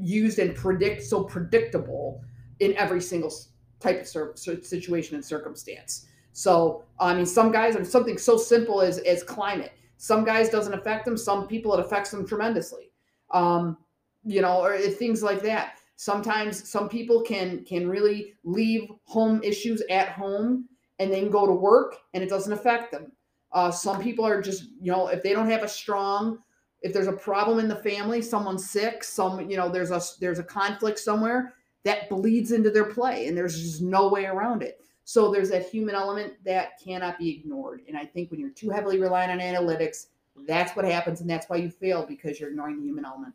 used and predict so predictable in every single type of situation and circumstance. So, I mean, some guys, I mean, something so simple as as climate. Some guys doesn't affect them. Some people it affects them tremendously. Um, you know, or things like that. Sometimes some people can can really leave home issues at home and then go to work and it doesn't affect them. Uh, some people are just, you know, if they don't have a strong, if there's a problem in the family, someone's sick, some, you know, there's a there's a conflict somewhere that bleeds into their play, and there's just no way around it. So there's that human element that cannot be ignored. And I think when you're too heavily reliant on analytics, that's what happens, and that's why you fail because you're ignoring the human element.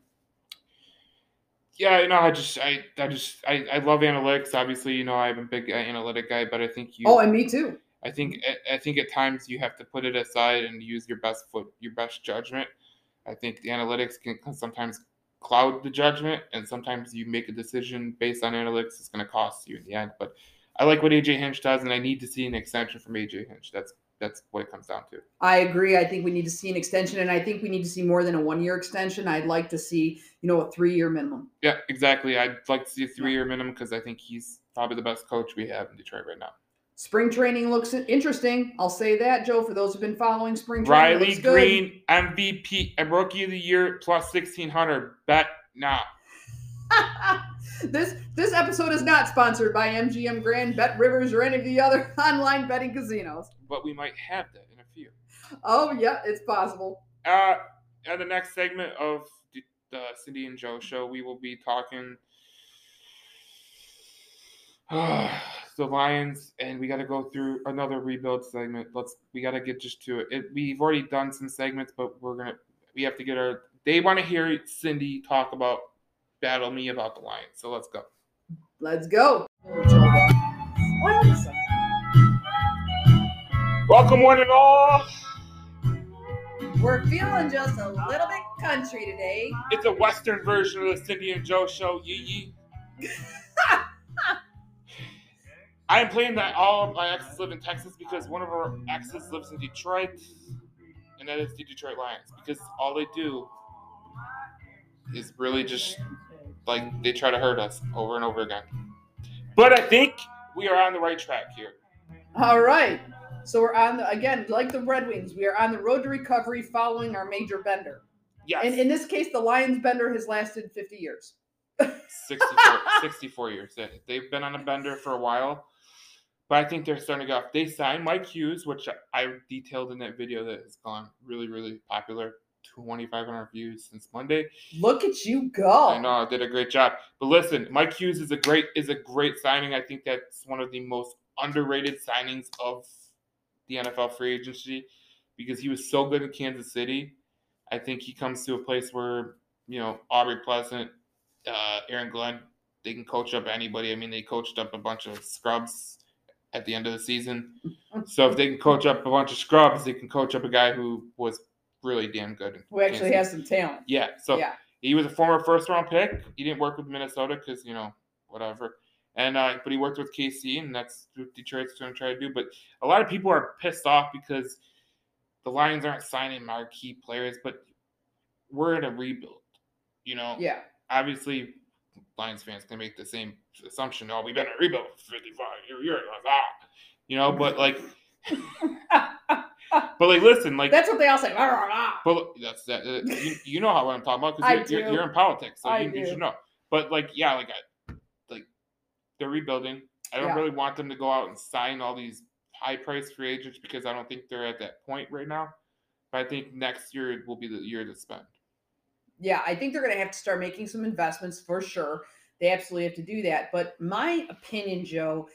Yeah, you know, I just, I, I just, I, I love analytics. Obviously, you know, I'm a big uh, analytic guy, but I think you, Oh, and me too. I think, I- think at times you have to put it aside and use your best foot, your best judgment. I think the analytics can can sometimes cloud the judgment, and sometimes you make a decision based on analytics. It's going to cost you in the end. But I like what AJ Hinch does, and I need to see an extension from AJ Hinch. That's that's what it comes down to. I agree. I think we need to see an extension, and I think we need to see more than a one year extension. I'd like to see, you know, a three year minimum. Yeah, exactly. I'd like to see a three year minimum because I think he's probably the best coach we have in Detroit right now. Spring training looks interesting. I'll say that, Joe, for those who've been following spring training. Riley Greene, MVP and rookie of the year plus sixteen hundred. Bet now. this this episode is not sponsored by MGM Grand, Bet Rivers, or any of the other online betting casinos. But we might have that in a few. Oh yeah, it's possible. Uh, in the next segment of the, the Cindy and Joe show, we will be talking uh, the Lions, and we got to go through another rebuild segment. Let's we got to get just to it. it. We've already done some segments, but we're gonna we have to get our. They want to hear Cindy talk about battle me about the Lions. So let's go. Let's go. Welcome, one and all. We're feeling just a little bit country today. It's a Western version of the Cindy and Joe show. Yee yee. I am playing that all of my exes live in Texas because one of our exes lives in Detroit, and that is the Detroit Lions. Because all they do is really just like they try to hurt us over and over again. But I think we are on the right track here. All right. So we're on the again, like the Red Wings, we are on the road to recovery following our major bender. Yes. And in this case, the Lions bender has lasted 50 years. 64, 64 years. They've been on a bender for a while. But I think they're starting to go off. They signed Mike Hughes, which I detailed in that video that has gone really, really popular. 2,500 views since Monday. Look at you go! I know, I did a great job. But listen, Mike Hughes is a great is a great signing. I think that's one of the most underrated signings of the NFL free agency because he was so good in Kansas City. I think he comes to a place where you know Aubrey Pleasant, uh, Aaron Glenn, they can coach up anybody. I mean, they coached up a bunch of scrubs at the end of the season. So if they can coach up a bunch of scrubs, they can coach up a guy who was really damn good. Who actually has some talent. Yeah. So yeah. he was a former first round pick. He didn't work with Minnesota because you know whatever. And uh, but he worked with KC, and that's what Detroit's going to try to do. But a lot of people are pissed off because the Lions aren't signing marquee players, but we're in a rebuild. You know. Yeah. Obviously, Lions fans can make the same assumption. Oh, we've been in a rebuild for 55 years. Ah. You know, but like. but like, listen, like that's what they all say. But that's that. Uh, you, you, know how what I'm talking about because you're, you're, you're, in politics, so you, you, should know. But like, yeah, like, I, like they're rebuilding. I don't yeah. really want them to go out and sign all these high price free agents because I don't think they're at that point right now. But I think next year will be the year to spend. Yeah, I think they're going to have to start making some investments for sure. They absolutely have to do that. But my opinion, Joe,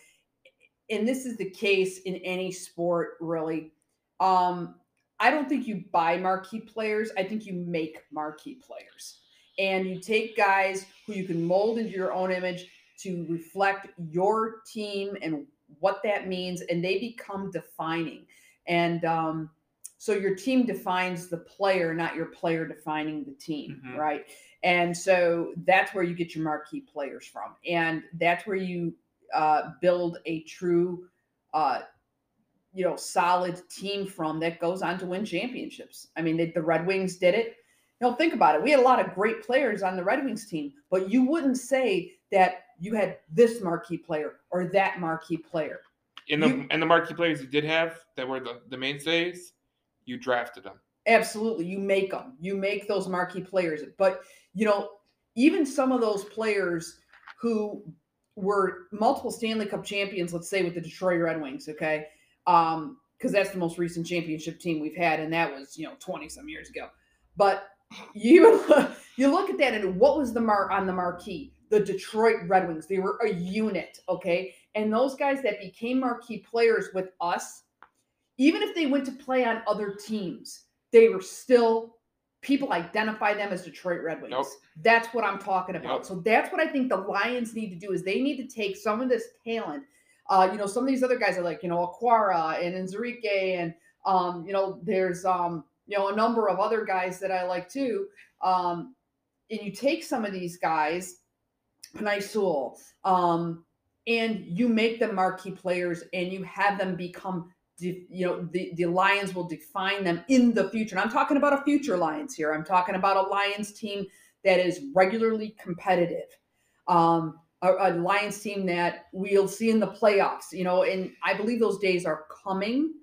and this is the case in any sport really, um, I don't think you buy marquee players. I think you make marquee players. And you take guys who you can mold into your own image to reflect your team and what that means, and they become defining. And um, so your team defines the player, not your player defining the team, mm-hmm. right? And so that's where you get your marquee players from. And that's where you uh, build a true uh, you know, solid team from that goes on to win championships. I mean, they, the Red Wings did it. You know, think about it. We had a lot of great players on the Red Wings team, but you wouldn't say that you had this marquee player or that marquee player. In the you, and the marquee players you did have that were the, the mainstays, you drafted them. Absolutely. You make them. You make those marquee players. But, you know, even some of those players who were multiple Stanley Cup champions, let's say with the Detroit Red Wings, okay? Um, because that's the most recent championship team we've had, and that was you know twenty some years ago. But you you look at that, and what was the mark on the marquee? The Detroit Red Wings. They were a unit, okay, and those guys that became marquee players with us, even if they went to play on other teams, they were still people identify them as Detroit Red Wings. Nope. That's what I'm talking about. Yep. So that's what I think the Lions need to do is they need to take some of this talent uh, you know, some of these other guys are like, you know, Okwara and Onwuzurike and, um, you know, there's, um, you know, a number of other guys that I like too. Um, and you take some of these guys, Panay um, and you make them marquee players and you have them become de- you know the, the lions will define them in the future. And i'm talking about a future lions here. I'm talking about a lions team that is regularly competitive. Um, a, a lions team that we'll see in the playoffs you know and i believe those days are coming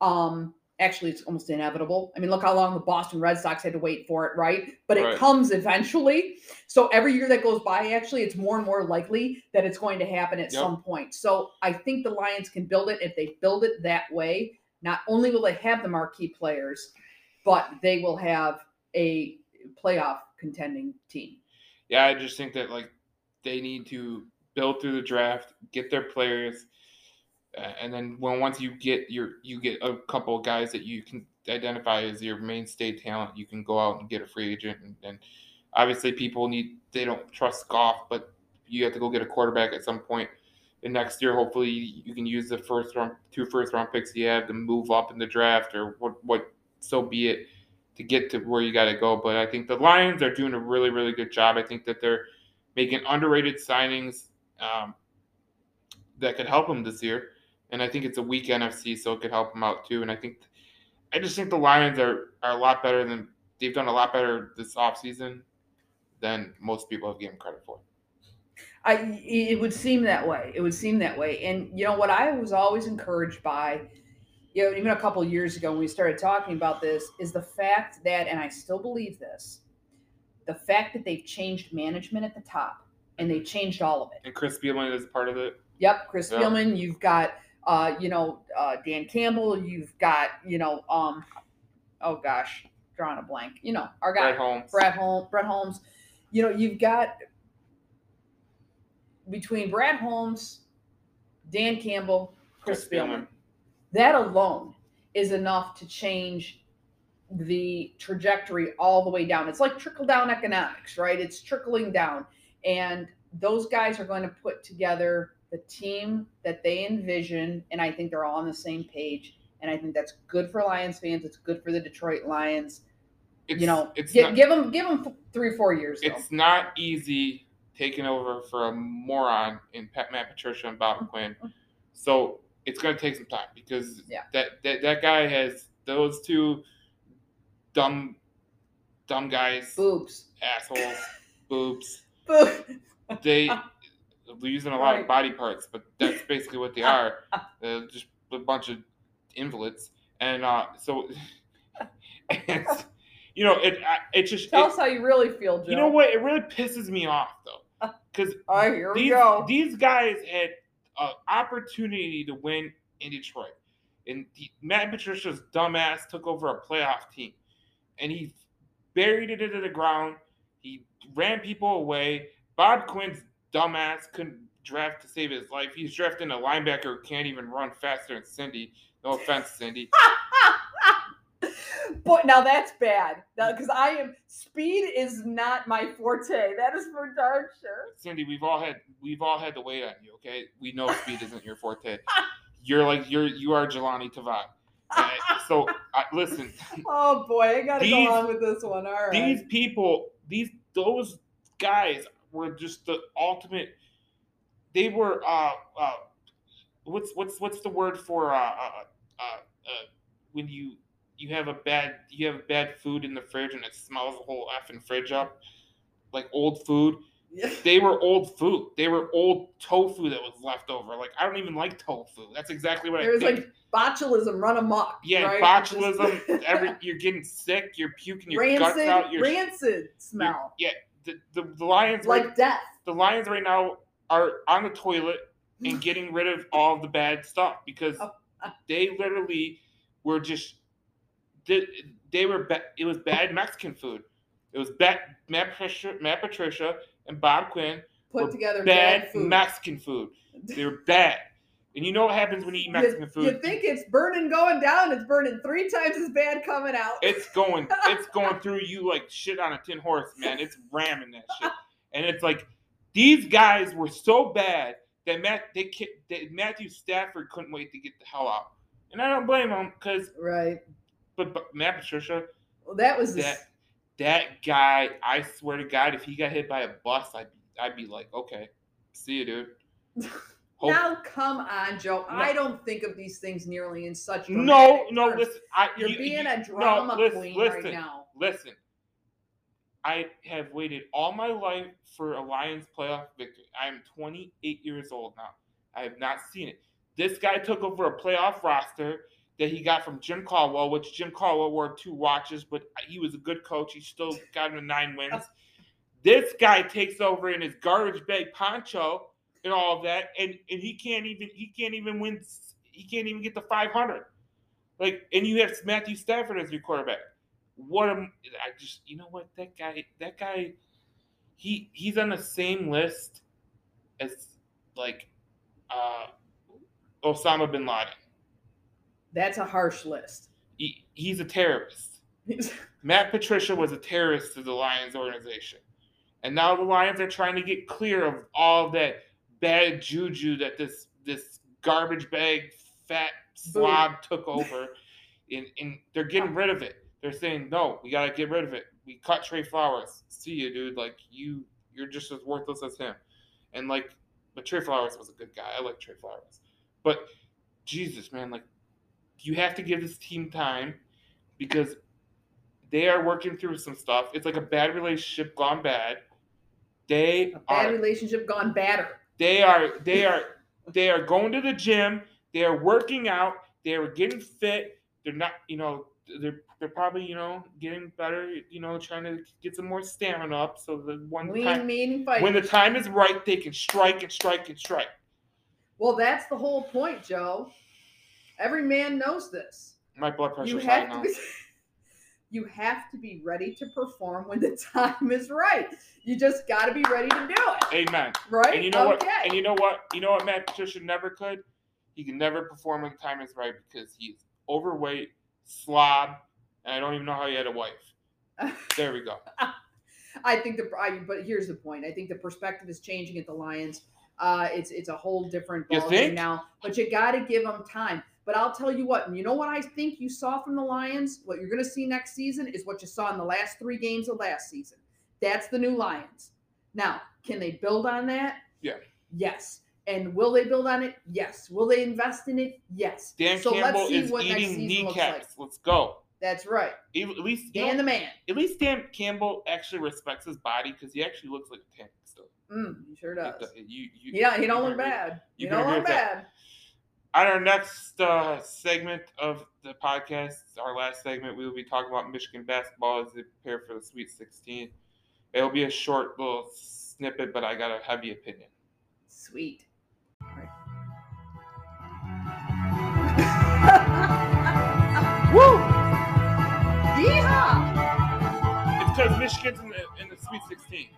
um, actually it's almost inevitable. I mean, look how long the Boston Red Sox had to wait for it, right? But Right. it comes eventually. So every year that goes by, actually, it's more and more likely that it's going to happen at Yep. some point. So I think the Lions can build it if they build it that way. Not only will they have the marquee players, but they will have a playoff contending team. Yeah, I just think that like they need to build through the draft, get their players, uh, and then when once you get your you get a couple of guys that you can identify as your mainstay talent, you can go out and get a free agent. And, and obviously, people need they don't trust Goff, but you have to go get a quarterback at some point. And next year, hopefully, you can use the first round, two first round picks you have to move up in the draft, or what, what, so be it, to get to where you got to go. But I think the Lions are doing a really, really good job. I think that they're making underrated signings um, that could help them this year. And I think it's a weak NFC, so it could help them out too. And I think, I just think the Lions are, are a lot better than they've done a lot better this offseason than most people have given credit for. I it would seem that way. It would seem that way. And you know what I was always encouraged by, you know, even a couple years ago when we started talking about this, is the fact that, and I still believe this, the fact that they've changed management at the top and they changed all of it. And Chris Spielman is part of it. Yep, Chris Yeah. Spielman. You've got, uh, you know, uh, Dan Campbell. You've got, you know, um, oh gosh, drawing a blank. You know, our guy Brett Holmes. Brett Holmes. Brett Holmes. You know, you've got between Brad Holmes, Dan Campbell, Chris, Chris Spielman. Spielman. That alone is enough to change the trajectory all the way down. It's like trickle down economics, right? It's trickling down. And those guys are going to put together the team that they envision. And I think they're all on the same page. And I think that's good for Lions fans. It's good for the Detroit Lions. It's, you know, it's gi- not, give them give them three four years. Though. it's not easy taking over for a moron in Pat, Matt Patricia and Bob Quinn. So it's going to take some time because Yeah. that, that that guy has those two dumb dumb guys, boobs. assholes, boobs. Boob. They they're using a lot Right. of body parts, but that's basically what they are. Uh, just a bunch of invalids, and uh, so it's, you know it it just Tell it- us how you really feel, Joe. you know what it really pisses me off though because All right, here we these, go. these guys had an opportunity to win in Detroit. And the, Matt Patricia's dumbass took over a playoff team. And he buried it into the ground. He ran people away. Bob Quinn's dumbass couldn't draft to save his life. He's drafting a linebacker who can't even run faster than Cindy. No offense, Cindy. but now that's bad because I am speed is not my forte. That is for darn sure. Cindy, we've all had we've all had to wait on you, okay? We know speed isn't your forte. You're like you're you are Jahlani Tavai. Uh, so uh, listen, Oh boy, I gotta These- go on with this one. All right. these people, these those guys were just the ultimate. They were uh uh, what's what's what's the word for uh uh, uh, uh when you you have a bad you have bad food in the fridge and it smells the whole effing fridge up like old food. They were old food. They were old tofu that was left over. Like I don't even like tofu. That's exactly what There's I think. like botulism run amok. yeah, right? botulism. Just- every you're getting sick. You're puking your guts rancid, out. You're rancid smell yeah, the, the, the Lions right, like death. the Lions right now are on the toilet and getting rid of all the bad stuff because Oh. Uh. they literally were just they, they were ba- it was bad Mexican food. It was bad Matt Patricia, Matt Patricia and Bob Quinn Put together bad, bad, food. Mexican food. They were bad. And you know what happens when you eat Mexican you, food? you think it's burning going down? It's burning three times as bad coming out. it's going it's going through you like shit on a tin horse, man. It's ramming that shit. And it's like these guys were so bad that Matt they that Matthew Stafford couldn't wait to get the hell out. And I don't blame him because right. but, but Matt Patricia Well, that was the, that that guy, I swear to God, if he got hit by a bus, I'd be, I'd be like, okay, see you, dude. Hope- Now, come on, Joe. No. I don't think of these things nearly in such. no, no, terms. listen, I, You're you- being you- a no, drama listen, queen listen, right now. Listen, I have waited all my life for a Lions playoff victory. I am 28 years old now. I have not seen it. This guy took over a playoff roster that he got from Jim Caldwell, which Jim Caldwell wore two watches, but he was a good coach. He still got him to nine wins. This guy takes over in his garbage bag poncho and all of that, and, and he can't even he can't even win. He can't even get the 500. Like, and you have Matthew Stafford as your quarterback. What am I just? You know what? That guy. That guy. He he's on the same list as like uh Osama bin Laden. That's a harsh list. He, he's a terrorist. Matt Patricia was a terrorist to the Lions organization. And now the Lions are trying to get clear of all that bad juju that this this garbage bag fat slob took over. And, and they're getting rid of it. They're saying, no, we gotta get rid of it. We cut Trey Flowers. See you, dude. Like you you're just as worthless as him. And like but Trey Flowers was a good guy. I like Trey Flowers. But Jesus, man, like you have to give this team time because they are working through some stuff. It's like a bad relationship gone bad. They A bad are relationship gone badder. they are they are they are going to the gym. They are working out. They are getting fit. They're not, you know, they're they're probably you know getting better. You know, trying to get some more stamina up. So the one Lean, time mean, fight. when the time is right, they can strike and strike and strike. well, that's the whole point, Joe. Every man knows this. My blood You pressure's high have now. to be, you have to be ready to perform when the time is right. You just got to be ready to do it, Amen. right? And you know okay. what? And you know what? You know what Matt Patricia never could? He can never perform when the time is right because he's overweight, slob, and I don't even know how he had a wife. There we go. I think the I, but here's the point. I think the perspective is changing at the Lions. Uh, it's it's a whole different ballgame now. But you got to give them time. But I'll tell you what. You know what I think you saw from the Lions. What you're going to see next season is what you saw in the last three games of last season. That's the new Lions. Now, can they build on that? Yeah. Yes. And will they build on it? Yes. Will they invest in it? Yes. Dan so Campbell let's see is what eating looks like. kneecaps. Let's go. That's right. At least you Dan know, the man. at least Dan Campbell actually respects his body because he actually looks like a tank still. Mm, he sure does. You, you, Yeah, he don't look bad. you You don't look bad. that. Bad. On our next uh, segment of the podcast, our last segment, we will be talking about Michigan basketball as they prepare for the Sweet 16. It'll be a short little snippet, but I got a heavy opinion. Sweet. Woo! Yeehaw! It's because Michigan's in the, in the Sweet 16.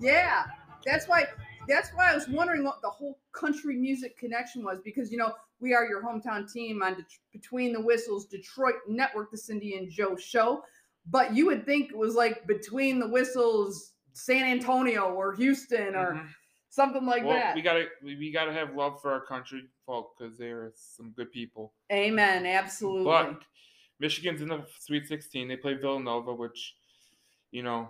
Yeah, that's why. That's why I was wondering what the whole country music connection was because you know we are your hometown team on Det- Between the Whistles Detroit Network, the Cindy and Joe show. But you would think it was like Between the Whistles, San Antonio or Houston or Mhm. something like well, that. we gotta we, we gotta have love for our country folk because they're some good people. Amen. Absolutely. But Michigan's in the Sweet 16. They play Villanova, which, you know,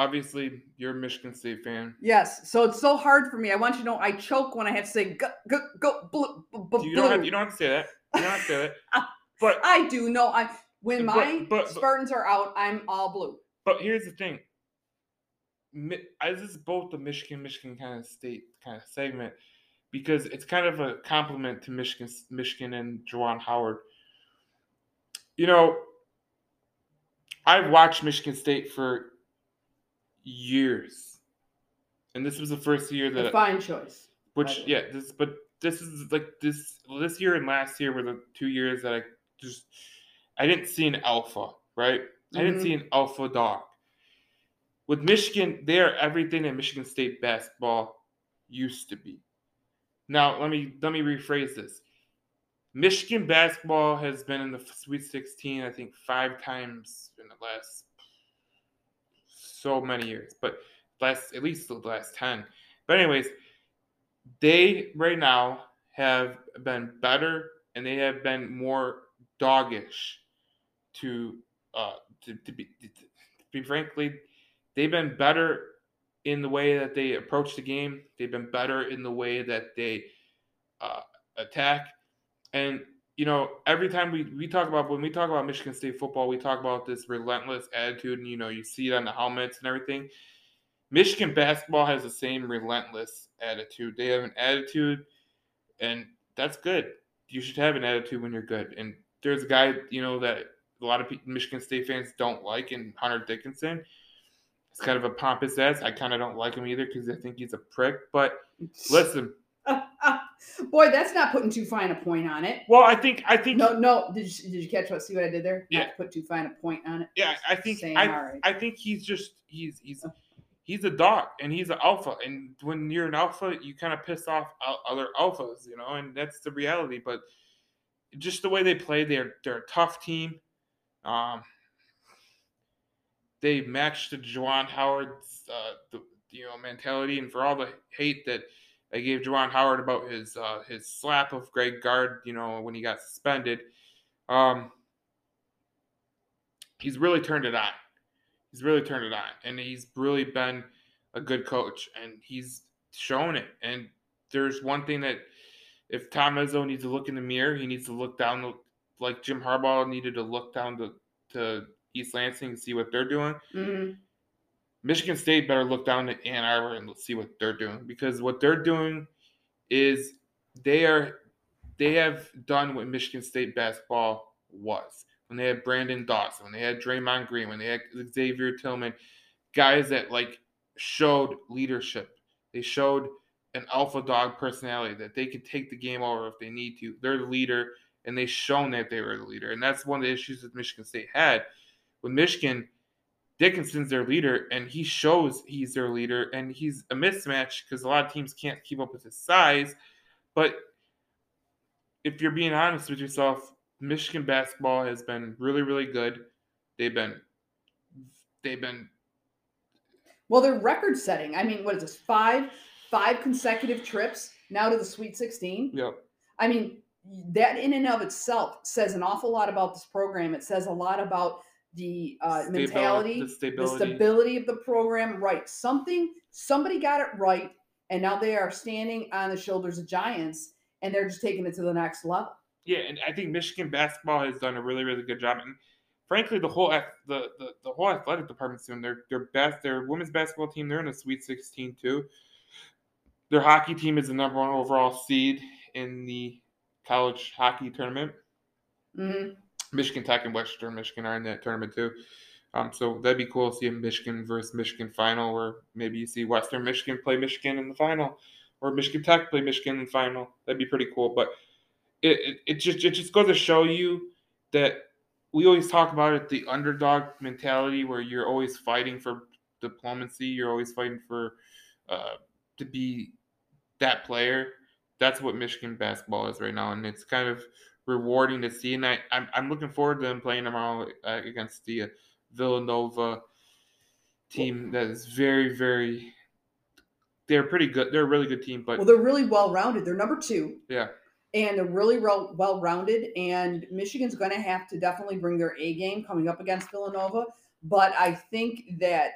obviously you're a Michigan State fan. Yes. So it's so hard for me. I want you to know I choke when I have to say go go go blue. blue. You don't have you don't have to say that. You don't have to say that. But I do know. I when my but- but- Spartans are out, I'm all blue. but here's the thing. This is both the Michigan Michigan kind of state kind of segment because it's kind of a compliment to Michigan Michigan and Juwan Howard. You know, I've watched Michigan State for years, and this was the first year A that fine choice. which yeah this but this is like this this year and last year were the two years that i just i didn't see an alpha right? I didn't Mhm. see an alpha dog. With michigan they are everything that michigan state basketball used to be. Now let me let me rephrase this. Michigan basketball has been in the sweet 16 i think five times in the last so many years but last at least the last 10 but anyways they right now have been better and they have been more doggish to uh to, to be be frankly, they've been better in the way that they approach the game. They've been better in the way that they uh, attack. And you know, every time we, we talk about when we talk about Michigan State football, we talk about this relentless attitude, and you know, you see it on the helmets and everything. Michigan basketball has the same relentless attitude. They have an attitude, and that's good. You should have an attitude when you're good. And there's a guy, you know, that a lot of Michigan State fans don't like, and Hunter Dickinson. It's kind of a pompous ass. I kind of don't like him either because I think he's a prick. But listen, oh, oh. Boy, that's not putting too fine a point on it. Well, I think I think no, no. Did you did you catch what? See what I did there? Yeah. Not to put too fine a point on it. Yeah, I think Saying, I, right. I think he's just he's he's he's a dog and he's an alpha. And when you're an alpha, you kind of piss off other alphas, you know, and that's the reality. But just the way they play, they're they're a tough team. Um, they matched the Juwan Howard's uh, the, you know mentality, and for all the hate that I gave Juwan Howard about his uh, his slap of Greg Gard, you know, when he got suspended, um, he's really turned it on. He's really turned it on, and he's really been a good coach, and he's shown it. And there's one thing that if Tom Izzo needs to look in the mirror, he needs to look down the, like Jim Harbaugh needed to look down to, to East Lansing and see what they're doing. Mhm. Michigan State better look down to Ann Arbor and see what they're doing because what they're doing is they are they have done what Michigan State basketball was when they had Branden Dawson, when they had Draymond Green, when they had Xavier Tillman, guys that like showed leadership. They showed an alpha dog personality that they could take the game over if they need to. They're the leader, and they've shown that they were the leader. And that's one of the issues that Michigan State had. With Michigan, Dickinson's their leader, and he shows he's their leader, and he's a mismatch because a lot of teams can't keep up with his size. But if you're being honest with yourself, Michigan basketball has been really, really good. They've been they've been Well, they're record setting. I mean, what is this? Five five consecutive trips now to the Sweet 16. yep. I mean, that in and of itself says an awful lot about this program. It says a lot about the uh, Stabil- mentality, the the stability. stability of the program. Right, something somebody got it right, and now they are standing on the shoulders of giants, and they're just taking it to the next level. Yeah, and I think Michigan basketball has done a really, really good job. And frankly, the whole the, the, the whole athletic department's doing their their best. Their women's basketball team, they're in the Sweet 16 too. Their hockey team is the number one overall seed in the college hockey tournament. hmm Michigan Tech and Western Michigan are in that tournament too. Um, so that'd be cool to see a Michigan versus Michigan final, or maybe you see Western Michigan play Michigan in the final, or Michigan Tech play Michigan in the final. That'd be pretty cool. But it, it, it just it just goes to show you that we always talk about it the underdog mentality where you're always fighting for diplomacy you're always fighting for uh, to be that player that's what michigan basketball is right now and it's kind of rewarding to see and I, I'm, I'm looking forward to them playing tomorrow uh, against the uh, villanova team that is very very they're pretty good they're a really good team but Well, they're really well rounded. They're number two. yeah and they're really well well rounded. And Michigan's going to have to definitely bring their A game coming up against Villanova. But I think that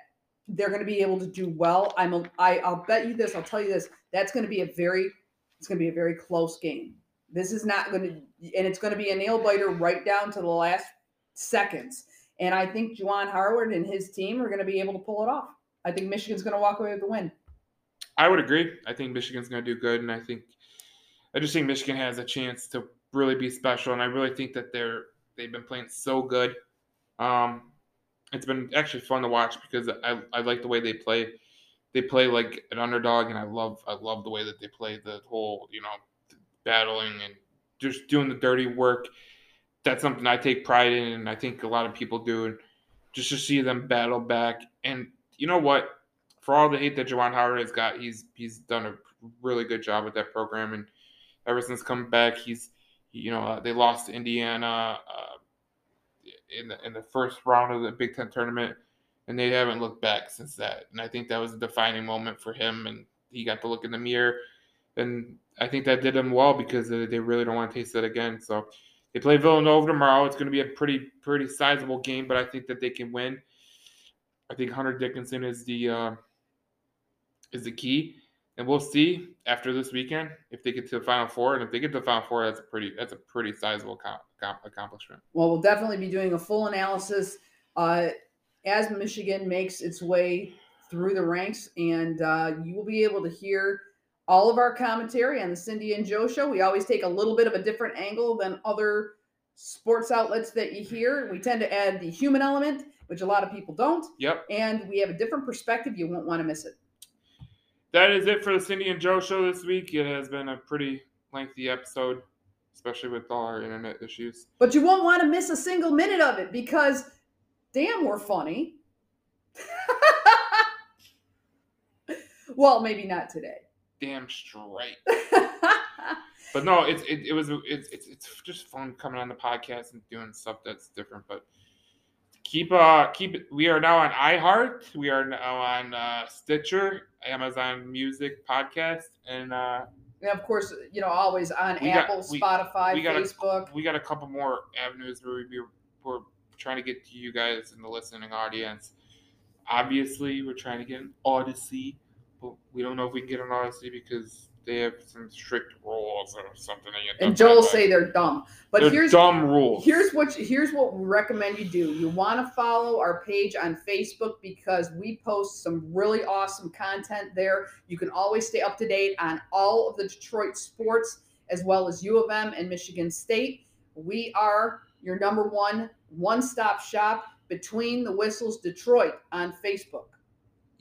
they're going to be able to do well. I'm a, I, I'll bet you this. I'll tell you this. That's going to be a very it's going to be a very close game. This is not going to and it's going to be a nail biter right down to the last seconds. And I think Juwan Howard and his team are going to be able to pull it off. I think Michigan's going to walk away with the win. I would agree. I think Michigan's going to do good, and I think I just think Michigan has a chance to really be special, and I really think that they're they've been playing so good. Um, it's been actually fun to watch because I, I like the way they play. They play like an underdog, and I love I love the way that they play the whole you know battling and just doing the dirty work. That's something I take pride in, and I think a lot of people do. And just to see them battle back, and you know what, for all the hate that Juwan Howard has got, he's he's done a really good job with that program, and ever since coming back, he's you know uh, they lost to Indiana uh, in the in the first round of the Big Ten tournament, and they haven't looked back since that. And I think that was a defining moment for him, and he got to look in the mirror, and I think that did them well because they really don't want to taste that again. So they play Villanova tomorrow. It's going to be a pretty pretty sizable game, but I think that they can win. I think Hunter Dickinson is the uh, is the key, and we'll see after this weekend if they get to the Final Four. And if they get to the Final Four, that's a pretty that's a pretty sizable com- com- accomplishment. Well, we'll definitely be doing a full analysis uh, as Michigan makes its way through the ranks, and uh, you will be able to hear all of our commentary on the Cindy and Joe show. We always take a little bit of a different angle than other sports outlets that you hear. We tend to add the human element, which a lot of people don't, Yep, and we have a different perspective. You won't want to miss it. that is it for the Cindy and Joe show this week. It has been a pretty lengthy episode, especially with all our internet issues. But you won't want to miss a single minute of it because damn, we're funny. well, maybe not today. Damn straight. But no, it's it, it was it's, it's it's just fun coming on the podcast and doing stuff that's different. But keep uh keep it. We are now on iHeart. We are now on uh, Stitcher, Amazon Music podcast, and uh, and of course, you know, always on got- Apple, we- Spotify, we got a- Facebook. we got a couple more avenues where we we're trying to get to you guys in the listening audience. Obviously, we're trying to get an Odyssey, but we don't know if we can get an Odyssey because they have some strict rules or something. that you have to and Joel say they're dumb. But They're here's dumb rules. here's what here's what we recommend you do. You want to follow our page on Facebook because we post some really awesome content there. You can always stay up to date on all of the Detroit sports as well as U of M and Michigan State. We are your number one one-stop shop between the whistles Detroit on Facebook.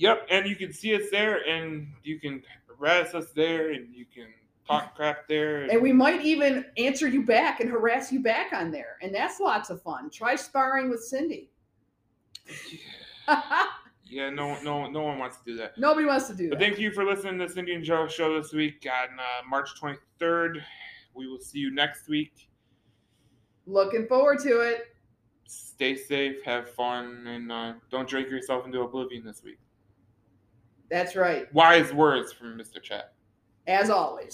Yep, and you can see us there, and you can harass us there, and you can talk crap there. And we might even answer you back and harass you back on there. And that's lots of fun. Try sparring with Cindy. yeah, no, no, no one wants to do that. Nobody wants to do But that. thank you for listening to this Cindy and Joe show this week on uh, March 23rd. We will see you next week. Looking forward to it. Stay safe, have fun, and uh, don't drink yourself into oblivion this week. That's right. Wise words from Mr. Chat. As always.